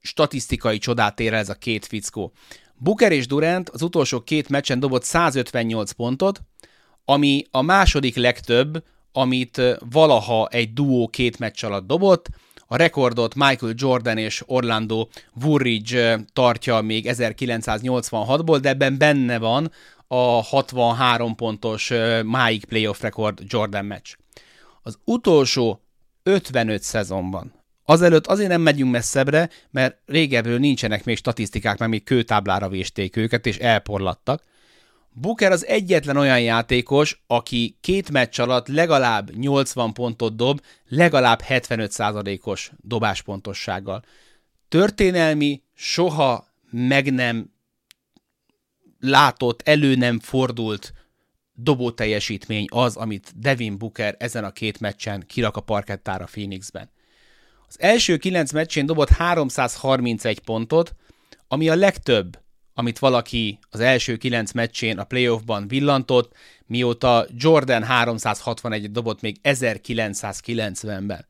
statisztikai csodát ér ez a két fickó. Booker és Durant az utolsó két meccsen dobott 158 pontot, ami a második legtöbb, amit valaha egy duó két meccs alatt dobott. A rekordot Michael Jordan és Orlando Woolridge tartja még 1986-ból, de ebben benne van a 63 pontos máig playoff rekord Jordan meccs. Az utolsó 55 szezonban Azelőtt azért nem megyünk messzebbre, mert régebről nincsenek még statisztikák, mert még kőtáblára vésték őket, és elporlattak. Booker az egyetlen olyan játékos, aki két meccs alatt legalább 80 pontot dob, legalább 75%-os dobáspontossággal. Történelmi, soha meg nem látott, elő nem fordult dobó teljesítmény az, amit Devin Booker ezen a két meccsen kirak a parkettára Phoenixben. Az első kilenc meccsén dobott 331 pontot, ami a legtöbb, amit valaki az első kilenc meccsén a playoffban villantott, mióta Jordan 361 dobott még 1990-ben.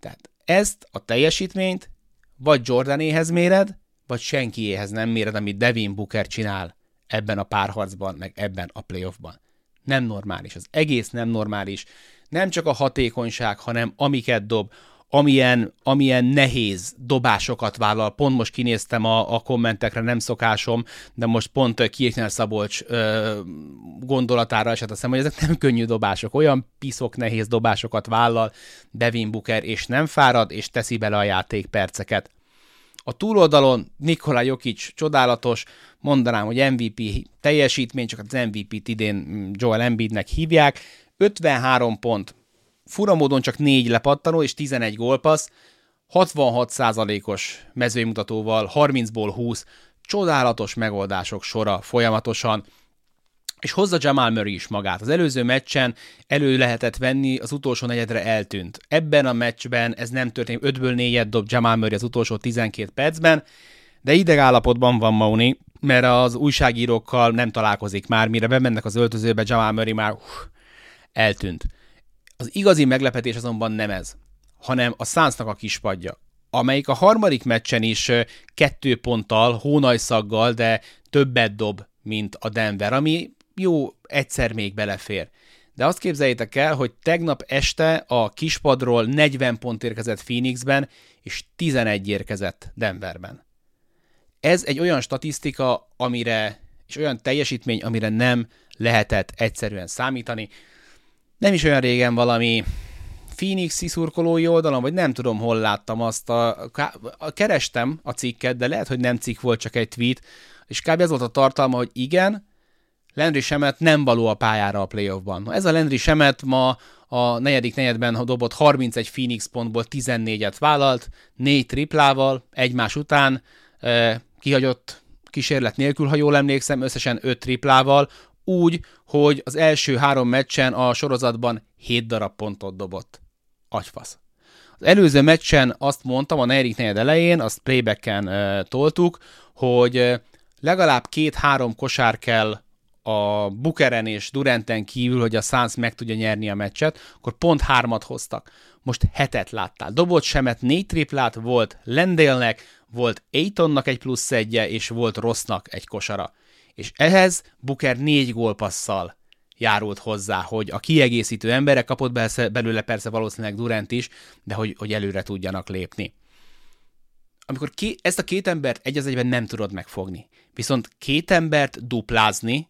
Tehát ezt a teljesítményt vagy Jordanéhez méred, vagy senkiéhez nem méred, amit Devin Booker csinál ebben a párharcban, meg ebben a playoffban. Nem normális, az egész nem normális. Nem csak a hatékonyság, hanem amiket dob, amilyen, amilyen nehéz dobásokat vállal. Pont most kinéztem a, a kommentekre, nem szokásom, de most pont Kirchner Szabolcs ö, gondolatára esett a szem, hogy ezek nem könnyű dobások. Olyan piszok nehéz dobásokat vállal Devin Booker, és nem fárad, és teszi bele a játék perceket. A túloldalon Nikola Jokic csodálatos, mondanám, hogy MVP teljesítmény, csak az MVP-t idén Joel Embiidnek hívják, 53 pont, fura módon csak 4 lepattanó és 11 gólpassz, 66%-os mezőmutatóval, 30-ból 20, csodálatos megoldások sora folyamatosan, és hozza Jamal Murray is magát. Az előző meccsen elő lehetett venni, az utolsó negyedre eltűnt. Ebben a meccsben ez nem történt, 5-ből 4 dob Jamal Murray az utolsó 12 percben, de idegállapotban van Mauni, mert az újságírókkal nem találkozik már, mire bemennek az öltözőbe, Jamal Murray már uff, eltűnt. Az igazi meglepetés azonban nem ez, hanem a Sunsnak a kispadja, amelyik a harmadik meccsen is kettő ponttal, hónajszaggal, de többet dob, mint a Denver, ami jó, egyszer még belefér. De azt képzeljétek el, hogy tegnap este a kispadról 40 pont érkezett Phoenixben, és 11 érkezett Denverben. Ez egy olyan statisztika, amire, és olyan teljesítmény, amire nem lehetett egyszerűen számítani nem is olyan régen valami Phoenix szurkolói oldalon, vagy nem tudom, hol láttam azt, a, a, kerestem a cikket, de lehet, hogy nem cikk volt, csak egy tweet, és kb. ez volt a tartalma, hogy igen, Landry Semet nem való a pályára a playoffban. Ez a Landry Semet ma a negyedik negyedben dobott 31 Phoenix pontból 14-et vállalt, négy triplával egymás után, eh, kihagyott kísérlet nélkül, ha jól emlékszem, összesen 5 triplával, úgy, hogy az első három meccsen a sorozatban 7 darab pontot dobott. Agyfasz. Az előző meccsen azt mondtam a negyedik negyed elején, azt playbacken uh, toltuk, hogy legalább két-három kosár kell a Bukeren és Duranten kívül, hogy a Suns meg tudja nyerni a meccset, akkor pont hármat hoztak. Most hetet láttál. Dobott semet, négy triplát volt Lendélnek, volt Aitonnak egy plusz egyje, és volt Rossnak egy kosara. És ehhez Buker négy gólpasszal járult hozzá, hogy a kiegészítő emberek kapott belőle persze valószínűleg Durant is, de hogy, hogy előre tudjanak lépni. Amikor ki, ezt a két embert egy az egyben nem tudod megfogni, viszont két embert duplázni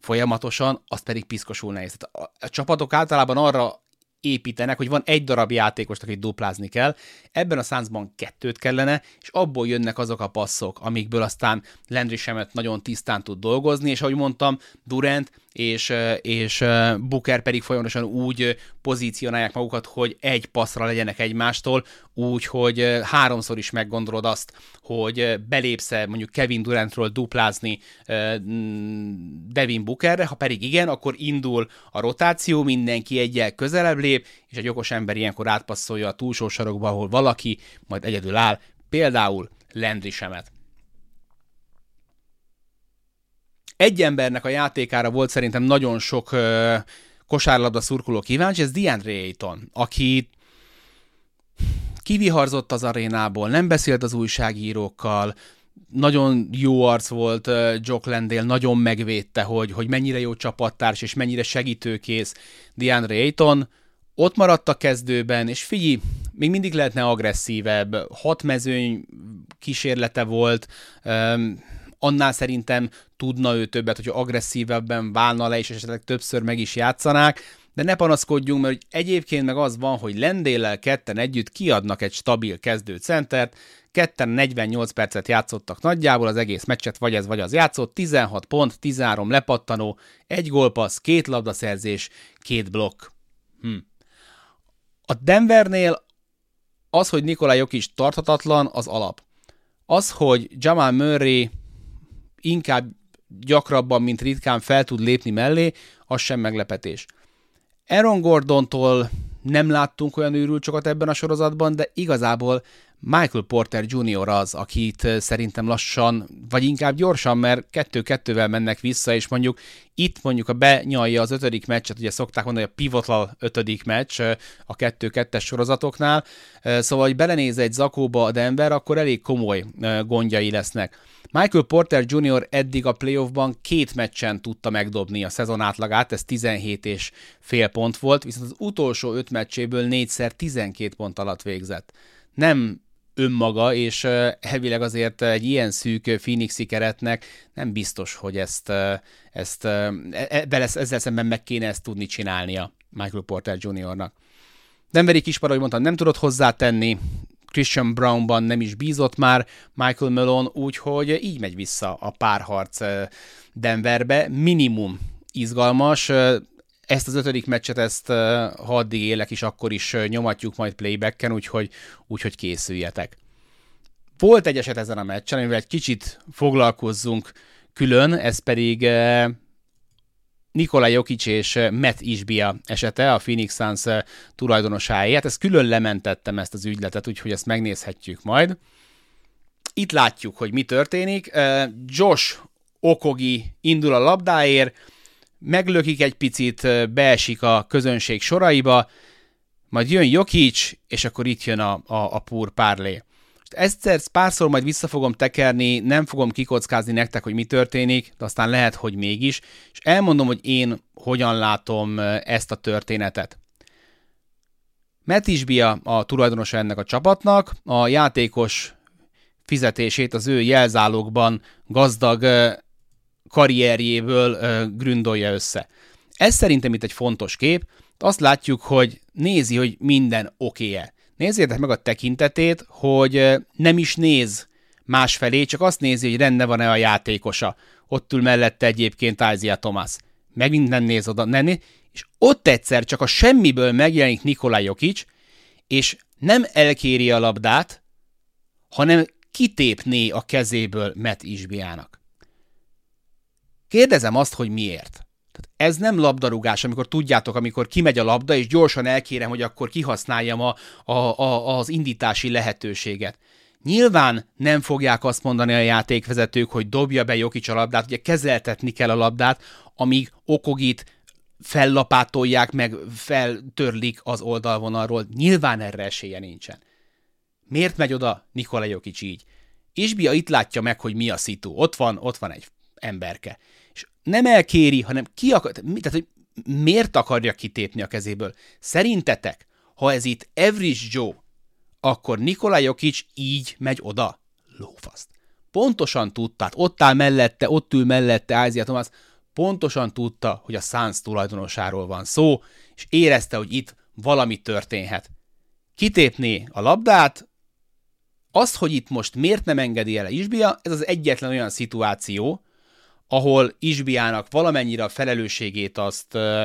folyamatosan, az pedig piszkosul nehéz. Tehát a, a csapatok általában arra építenek, hogy van egy darab játékos, akit duplázni kell, ebben a szánzban kettőt kellene, és abból jönnek azok a passzok, amikből aztán Landry Semet nagyon tisztán tud dolgozni, és ahogy mondtam, Durant és, és Booker pedig folyamatosan úgy pozícionálják magukat, hogy egy passzra legyenek egymástól, úgy, hogy háromszor is meggondolod azt, hogy belépsz mondjuk Kevin Durantról duplázni Devin Bookerre, ha pedig igen, akkor indul a rotáció, mindenki egyel közelebb lép, és egy okos ember ilyenkor átpasszolja a túlsó sarokba, ahol valaki majd egyedül áll, például Landry Semet. egy embernek a játékára volt szerintem nagyon sok uh, kosárlabda szurkoló kíváncsi, ez DeAndre Ayton, aki kiviharzott az arénából, nem beszélt az újságírókkal, nagyon jó arc volt Jock Landale, nagyon megvédte, hogy, hogy mennyire jó csapattárs és mennyire segítőkész DeAndre Ayton. Ott maradt a kezdőben, és figyelj, még mindig lehetne agresszívebb, hat mezőny kísérlete volt, annál szerintem tudna ő többet, hogyha agresszívebben válna le, és esetleg többször meg is játszanák, de ne panaszkodjunk, mert egyébként meg az van, hogy Lendéllel ketten együtt kiadnak egy stabil kezdő centert, ketten 48 percet játszottak nagyjából, az egész meccset vagy ez vagy az játszott, 16 pont, 13 lepattanó, egy gólpassz, két labdaszerzés, két blokk. Hm. A Denvernél az, hogy Nikolaj is tarthatatlan, az alap. Az, hogy Jamal Murray inkább gyakrabban, mint ritkán fel tud lépni mellé, az sem meglepetés. Aaron Gordontól nem láttunk olyan őrültsokat ebben a sorozatban, de igazából Michael Porter Jr. az, akit szerintem lassan, vagy inkább gyorsan, mert kettő-kettővel mennek vissza, és mondjuk itt mondjuk a benyalja az ötödik meccset, ugye szokták mondani, a pivotal ötödik meccs a kettő-kettes sorozatoknál, szóval, hogy belenéz egy zakóba a Denver, akkor elég komoly gondjai lesznek. Michael Porter Jr. eddig a playoffban két meccsen tudta megdobni a szezon átlagát, ez 17 és fél pont volt, viszont az utolsó öt meccséből négyszer 12 pont alatt végzett. Nem önmaga, és hevileg azért egy ilyen szűk Phoenixi keretnek nem biztos, hogy ezt, ezt e, e, ezzel szemben meg kéne ezt tudni csinálnia Michael Porter Jr.-nak. Denveri kispar, ahogy mondtam, nem tudott hozzátenni, Christian Brownban nem is bízott már Michael Malone, úgyhogy így megy vissza a párharc Denverbe. Minimum izgalmas, ezt az ötödik meccset, ezt ha addig élek is, akkor is nyomatjuk majd playbacken, úgyhogy, úgyhogy készüljetek. Volt egy eset ezen a meccsen, amivel egy kicsit foglalkozzunk külön, ez pedig Nikola Jokic és Matt Isbia esete, a Phoenix Suns tulajdonosáért. Ezt külön lementettem ezt az ügyletet, úgyhogy ezt megnézhetjük majd. Itt látjuk, hogy mi történik. Josh Okogi indul a labdáért, meglökik egy picit, beesik a közönség soraiba, majd jön Jokic, és akkor itt jön a, a, a pur párlé. Egyszer párszor majd vissza fogom tekerni, nem fogom kikockázni nektek, hogy mi történik, de aztán lehet, hogy mégis, és elmondom, hogy én hogyan látom ezt a történetet. Matt Isbia a tulajdonosa ennek a csapatnak, a játékos fizetését az ő jelzálogban gazdag karrierjéből gründolja össze. Ez szerintem itt egy fontos kép. Azt látjuk, hogy nézi, hogy minden oké-e. Nézzétek meg a tekintetét, hogy nem is néz másfelé, csak azt nézi, hogy rende van-e a játékosa. Ott ül mellette egyébként Isaiah Thomas. Megint nem néz oda, nem néz, és ott egyszer csak a semmiből megjelenik Nikola Jokic, és nem elkéri a labdát, hanem kitépné a kezéből Matt Isbiának. Kérdezem azt, hogy miért. Ez nem labdarúgás, amikor tudjátok, amikor kimegy a labda, és gyorsan elkérem, hogy akkor kihasználjam a, a, a, az indítási lehetőséget. Nyilván nem fogják azt mondani a játékvezetők, hogy dobja be Jokic a labdát, ugye kezeltetni kell a labdát, amíg Okogit fellapátolják, meg feltörlik az oldalvonalról. Nyilván erre esélye nincsen. Miért megy oda Nikola Jokic így? Isbia itt látja meg, hogy mi a szitu. Ott van, ott van egy emberke. Nem elkéri, hanem ki akar, tehát, hogy miért akarja kitépni a kezéből? Szerintetek, ha ez itt Average Joe, akkor Nikola Jokic így megy oda? Lófaszt. Pontosan tudta, ott áll mellette, ott ül mellette Ázia Thomas, pontosan tudta, hogy a Suns tulajdonosáról van szó, és érezte, hogy itt valami történhet. Kitépné a labdát, azt, hogy itt most miért nem engedi el Isbia, ez az egyetlen olyan szituáció, ahol Isbiának valamennyire a felelősségét azt uh,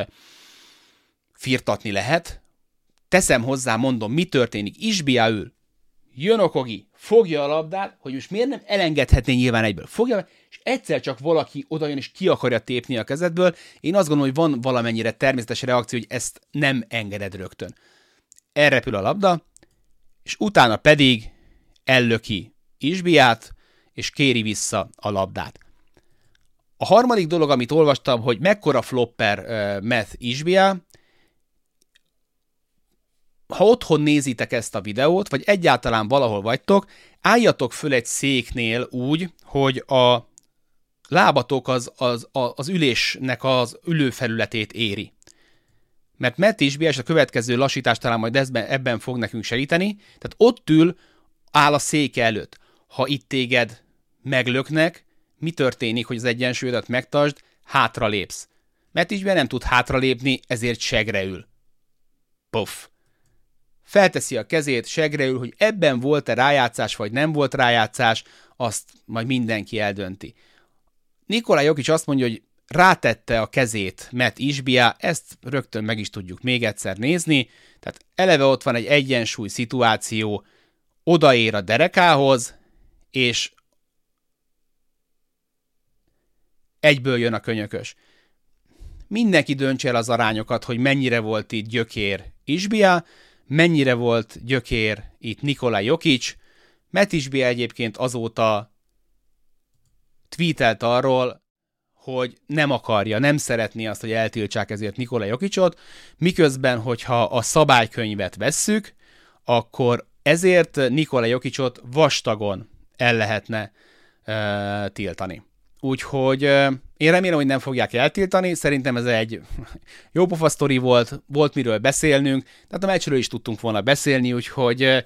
firtatni lehet. Teszem hozzá, mondom, mi történik. Isbia ül, jön Okogi, fogja a labdát, hogy most miért nem elengedhetné nyilván egyből. Fogja, és egyszer csak valaki odajön és ki akarja tépni a kezedből. Én azt gondolom, hogy van valamennyire természetes reakció, hogy ezt nem engeded rögtön. Elrepül a labda, és utána pedig ellöki Isbiát, és kéri vissza a labdát. A harmadik dolog, amit olvastam, hogy mekkora flopper uh, Meth Isbia, ha otthon nézitek ezt a videót, vagy egyáltalán valahol vagytok, álljatok föl egy széknél úgy, hogy a lábatok az, az, az ülésnek az ülőfelületét éri. Mert Matt is, és a következő lassítás talán majd ebben, ebben fog nekünk segíteni, tehát ott ül, áll a széke előtt. Ha itt téged meglöknek, mi történik, hogy az egyensúlyodat megtartsd, hátra lépsz. Mert is nem tud hátra lépni, ezért segre ül. Puff. Felteszi a kezét, segre ül, hogy ebben volt-e rájátszás, vagy nem volt rájátszás, azt majd mindenki eldönti. Nikola Jokic azt mondja, hogy rátette a kezét Matt Isbia, ezt rögtön meg is tudjuk még egyszer nézni, tehát eleve ott van egy egyensúly szituáció, odaér a derekához, és egyből jön a könyökös. Mindenki döntse el az arányokat, hogy mennyire volt itt gyökér Isbia, mennyire volt gyökér itt Nikolaj Jokic. Matt Isbia egyébként azóta tweetelt arról, hogy nem akarja, nem szeretné azt, hogy eltiltsák ezért Nikola Jokicot, miközben, hogyha a szabálykönyvet vesszük, akkor ezért Nikola Jokicot vastagon el lehetne uh, tiltani. Úgyhogy én remélem, hogy nem fogják eltiltani, szerintem ez egy jó pofa sztori volt, volt miről beszélnünk, tehát a meccsről is tudtunk volna beszélni, úgyhogy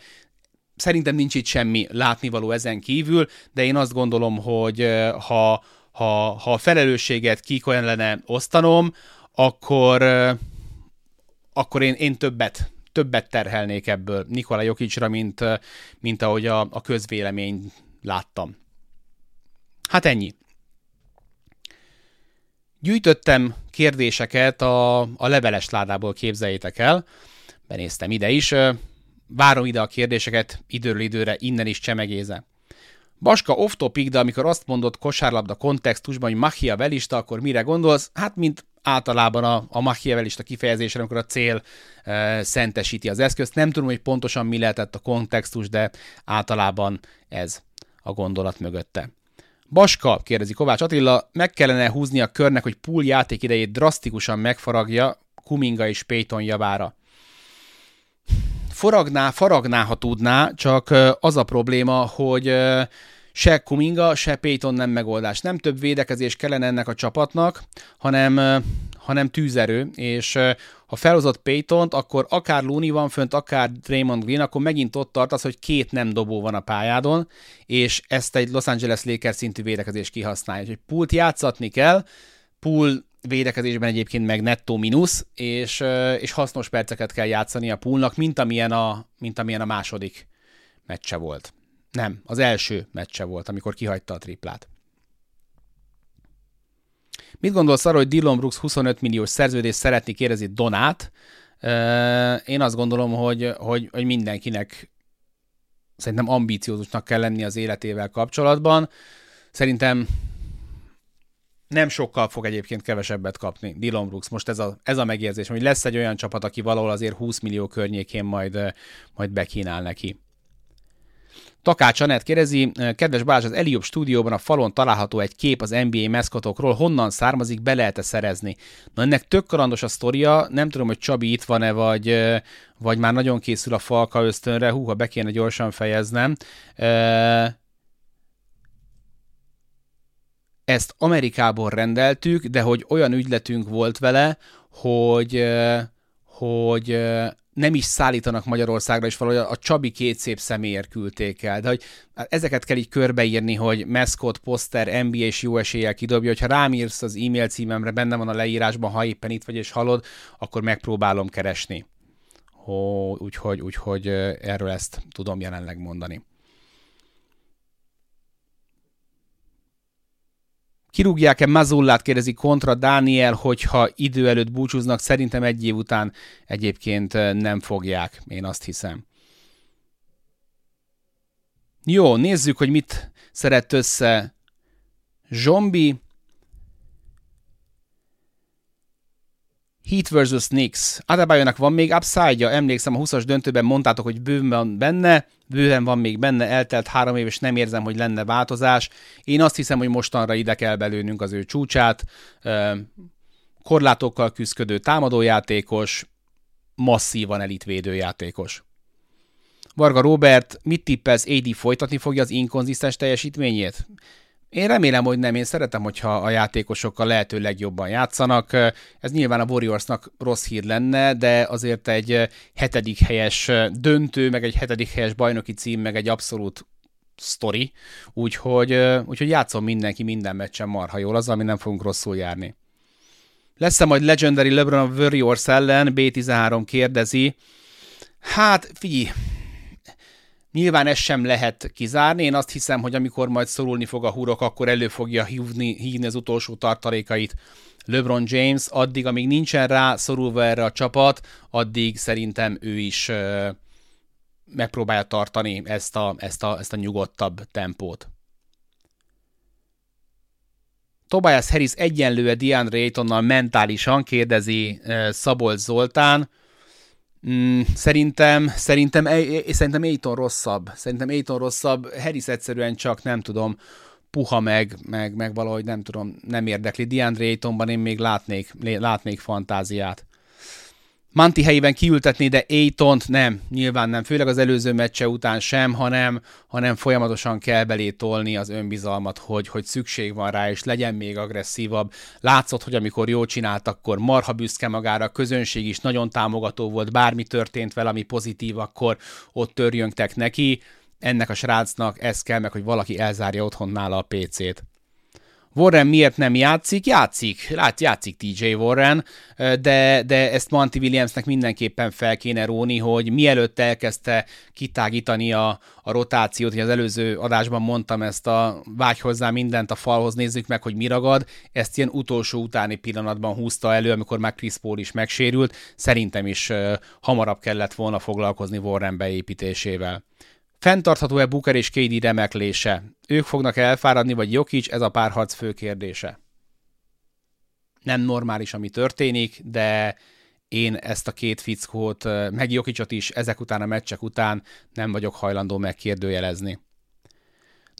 szerintem nincs itt semmi látnivaló ezen kívül, de én azt gondolom, hogy ha, ha, ha a felelősséget ki kellene osztanom, akkor, akkor én, én többet többet terhelnék ebből Nikola Jokicsra, mint, mint ahogy a, a közvélemény láttam. Hát ennyi. Gyűjtöttem kérdéseket a, a leveles ládából, képzeljétek el. Benéztem ide is. Várom ide a kérdéseket időről időre, innen is csemegéze. Baska off topic, de amikor azt mondod kosárlabda kontextusban, hogy Machiavellista, akkor mire gondolsz? Hát, mint általában a, a Machiavellista kifejezésre, amikor a cél e, szentesíti az eszközt. Nem tudom, hogy pontosan mi lehetett a kontextus, de általában ez a gondolat mögötte. Baska, kérdezi Kovács Attila, meg kellene húzni a körnek, hogy pool játék idejét drasztikusan megfaragja Kuminga és Payton javára. Foragná, faragná, ha tudná, csak az a probléma, hogy se Kuminga, se Payton nem megoldás. Nem több védekezés kellene ennek a csapatnak, hanem, hanem tűzerő, és ha felhozott payton akkor akár Looney van fönt, akár Draymond Green, akkor megint ott tart az, hogy két nem dobó van a pályádon, és ezt egy Los Angeles Lakers szintű védekezés kihasználja. Úgyhogy pult játszatni kell, pool védekezésben egyébként meg nettó mínusz, és, és hasznos perceket kell játszani a poolnak, mint amilyen a, mint amilyen a második meccse volt. Nem, az első meccse volt, amikor kihagyta a triplát. Mit gondolsz arról, hogy Dillon Brooks 25 milliós szerződést szeretni kérdezi Donát? Én azt gondolom, hogy, hogy, hogy mindenkinek szerintem ambíciózusnak kell lenni az életével kapcsolatban. Szerintem Nem sokkal fog egyébként kevesebbet kapni Dylan Brooks. Most ez a, ez a megérzés, hogy lesz egy olyan csapat, aki valahol azért 20 millió környékén majd, majd bekínál neki. Takács Anett kérdezi, kedves Balázs, az Eliop stúdióban a falon található egy kép az NBA meszkotokról, honnan származik, be lehet-e szerezni? Na ennek tök kalandos a sztoria, nem tudom, hogy Csabi itt van-e, vagy, vagy már nagyon készül a falka ösztönre, hú, ha be kéne gyorsan fejeznem. Ezt Amerikából rendeltük, de hogy olyan ügyletünk volt vele, hogy, hogy nem is szállítanak Magyarországra, és valahogy a Csabi két szép személyért küldték el. De hogy ezeket kell így körbeírni, hogy meszkot, poszter, NBA és jó eséllyel kidobja, hogyha rám írsz az e-mail címemre, benne van a leírásban, ha éppen itt vagy és hallod, akkor megpróbálom keresni. úgyhogy, úgyhogy erről ezt tudom jelenleg mondani. Kirúgják-e Mazullát, kérdezi kontra Dániel, hogyha idő előtt búcsúznak, szerintem egy év után egyébként nem fogják, én azt hiszem. Jó, nézzük, hogy mit szeret össze Zombi. Heat vs. Knicks. Adebayonak van még upside-ja, emlékszem a 20-as döntőben mondtátok, hogy bőven van benne, bőven van még benne, eltelt három év, és nem érzem, hogy lenne változás. Én azt hiszem, hogy mostanra ide kell belőnünk az ő csúcsát. Korlátokkal küzdködő támadójátékos, masszívan elitvédő játékos. Varga Robert, mit tippelsz, AD folytatni fogja az inkonzisztens teljesítményét? Én remélem, hogy nem. Én szeretem, hogyha a játékosok a lehető legjobban játszanak. Ez nyilván a Warriorsnak rossz hír lenne, de azért egy hetedik helyes döntő, meg egy hetedik helyes bajnoki cím, meg egy abszolút sztori. Úgyhogy, úgyhogy játszom mindenki minden meccsen marha jól, azzal mi nem fogunk rosszul járni. Lesz-e majd Legendary LeBron a Warriors ellen? B13 kérdezi. Hát, figyelj, Nyilván ezt sem lehet kizárni. Én azt hiszem, hogy amikor majd szorulni fog a hurok, akkor elő fogja hívni, hívni az utolsó tartalékait LeBron James. Addig, amíg nincsen rá szorulva erre a csapat, addig szerintem ő is ö, megpróbálja tartani ezt a, ezt, a, ezt a nyugodtabb tempót. Tobias Harris egyenlő-e DeAndre Aytonnal mentálisan, kérdezi Szabolcs Zoltán. Mm, szerintem, szerintem, szerintem Aiton rosszabb. Szerintem Aiton rosszabb. Harris egyszerűen csak nem tudom, puha meg, meg, meg valahogy nem tudom, nem érdekli. DeAndre Aitonban én még látnék, látnék fantáziát. Manti helyében kiültetni, de Aitont nem, nyilván nem, főleg az előző meccse után sem, hanem, hanem folyamatosan kell belé tolni az önbizalmat, hogy, hogy szükség van rá, és legyen még agresszívabb. Látszott, hogy amikor jól csinált, akkor marha büszke magára, a közönség is nagyon támogató volt, bármi történt vele, ami pozitív, akkor ott törjöngtek neki. Ennek a srácnak ez kell meg, hogy valaki elzárja otthon nála a PC-t. Warren miért nem játszik? Játszik, lát, játszik TJ Warren, de, de ezt Monty Williamsnek mindenképpen fel kéne róni, hogy mielőtt elkezdte kitágítani a, a rotációt, hogy az előző adásban mondtam ezt a vágy hozzá mindent a falhoz, nézzük meg, hogy mi ragad, ezt ilyen utolsó utáni pillanatban húzta elő, amikor már Chris Paul is megsérült, szerintem is hamarabb kellett volna foglalkozni Warren beépítésével. Fenntartható-e Booker és KD remeklése? Ők fognak elfáradni, vagy Jokic? Ez a párharc fő kérdése. Nem normális, ami történik, de én ezt a két fickót, meg Jokicot is ezek után a meccsek után nem vagyok hajlandó megkérdőjelezni.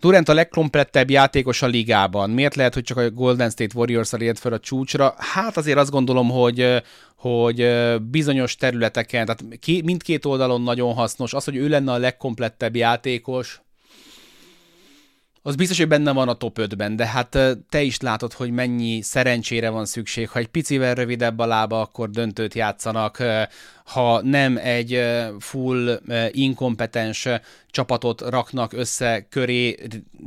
Durant a legkomplettebb játékos a ligában. Miért lehet, hogy csak a Golden State Warriors ért fel a csúcsra? Hát azért azt gondolom, hogy, hogy bizonyos területeken, tehát mindkét oldalon nagyon hasznos. Az, hogy ő lenne a legkomplettebb játékos, az biztos, hogy benne van a top 5-ben, de hát te is látod, hogy mennyi szerencsére van szükség. Ha egy picivel rövidebb a lába, akkor döntőt játszanak. Ha nem egy full inkompetens csapatot raknak össze köré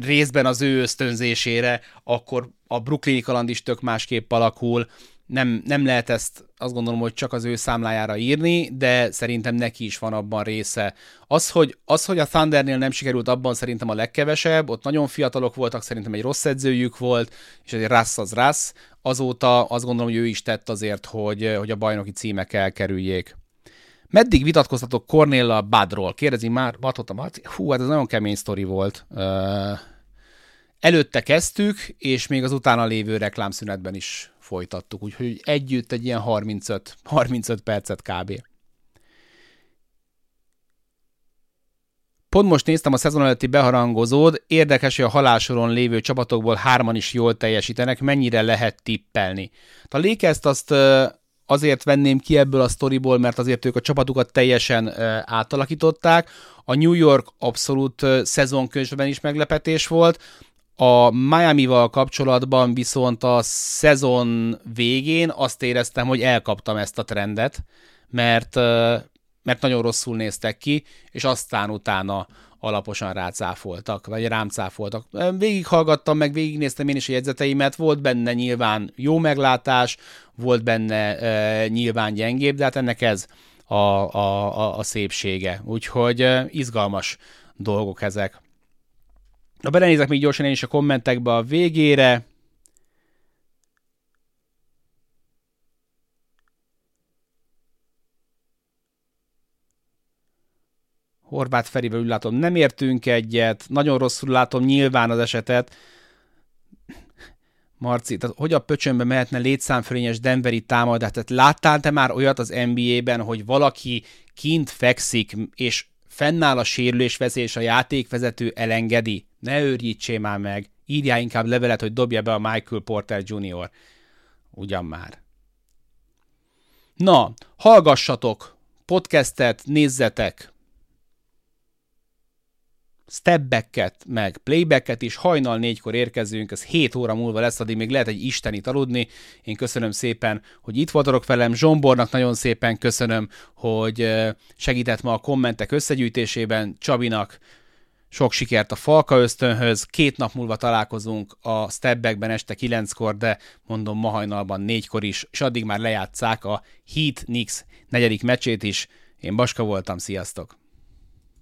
részben az ő ösztönzésére, akkor a Brooklyn kaland is tök másképp alakul nem, nem lehet ezt azt gondolom, hogy csak az ő számlájára írni, de szerintem neki is van abban része. Az, hogy, az, hogy a Thundernél nem sikerült, abban szerintem a legkevesebb, ott nagyon fiatalok voltak, szerintem egy rossz edzőjük volt, és egy rassz az rassz. Azóta azt gondolom, hogy ő is tett azért, hogy, hogy a bajnoki címek elkerüljék. Meddig vitatkoztatok Cornélla Badról? Kérdezi már Batot a Marci. Hú, hát ez nagyon kemény sztori volt. Uh, előtte kezdtük, és még az utána lévő reklámszünetben is folytattuk, úgyhogy együtt egy ilyen 35, 35 percet kb. Pont most néztem a szezon előtti beharangozód, érdekes, hogy a halálsoron lévő csapatokból hárman is jól teljesítenek, mennyire lehet tippelni. A lakers azt azért venném ki ebből a sztoriból, mert azért ők a csapatukat teljesen átalakították. A New York abszolút szezonközben is meglepetés volt, a Miami-val kapcsolatban viszont a szezon végén azt éreztem, hogy elkaptam ezt a trendet, mert, mert nagyon rosszul néztek ki, és aztán utána alaposan rácáfoltak, vagy rám cáfoltak. Végighallgattam, meg végignéztem én is a jegyzeteimet, volt benne nyilván jó meglátás, volt benne e, nyilván gyengébb, de hát ennek ez a, a, a, a szépsége. Úgyhogy e, izgalmas dolgok ezek. Na, belenézek még gyorsan én is a kommentekbe a végére. Horváth Ferivel úgy látom, nem értünk egyet, nagyon rosszul látom nyilván az esetet. Marci, tehát hogy a pöcsönbe mehetne létszámfölényes Denveri támadás? Tehát láttál te már olyat az NBA-ben, hogy valaki kint fekszik, és fennáll a sérülés veszély, és a játékvezető elengedi? Ne őrjítsél már meg. Írjál inkább levelet, hogy dobja be a Michael Porter Jr. Ugyan már. Na, hallgassatok podcastet, nézzetek, stepbacket, meg playbacket is, hajnal négykor érkezünk, ez 7 óra múlva lesz, addig még lehet egy istenit aludni. Én köszönöm szépen, hogy itt voltatok velem, Zsombornak nagyon szépen köszönöm, hogy segített ma a kommentek összegyűjtésében, Csabinak sok sikert a Falka ösztönhöz, két nap múlva találkozunk a Stepbackben este 9-kor, de mondom ma hajnalban 4-kor is, és addig már lejátszák a Heat Knicks negyedik meccsét is. Én Baska voltam, sziasztok!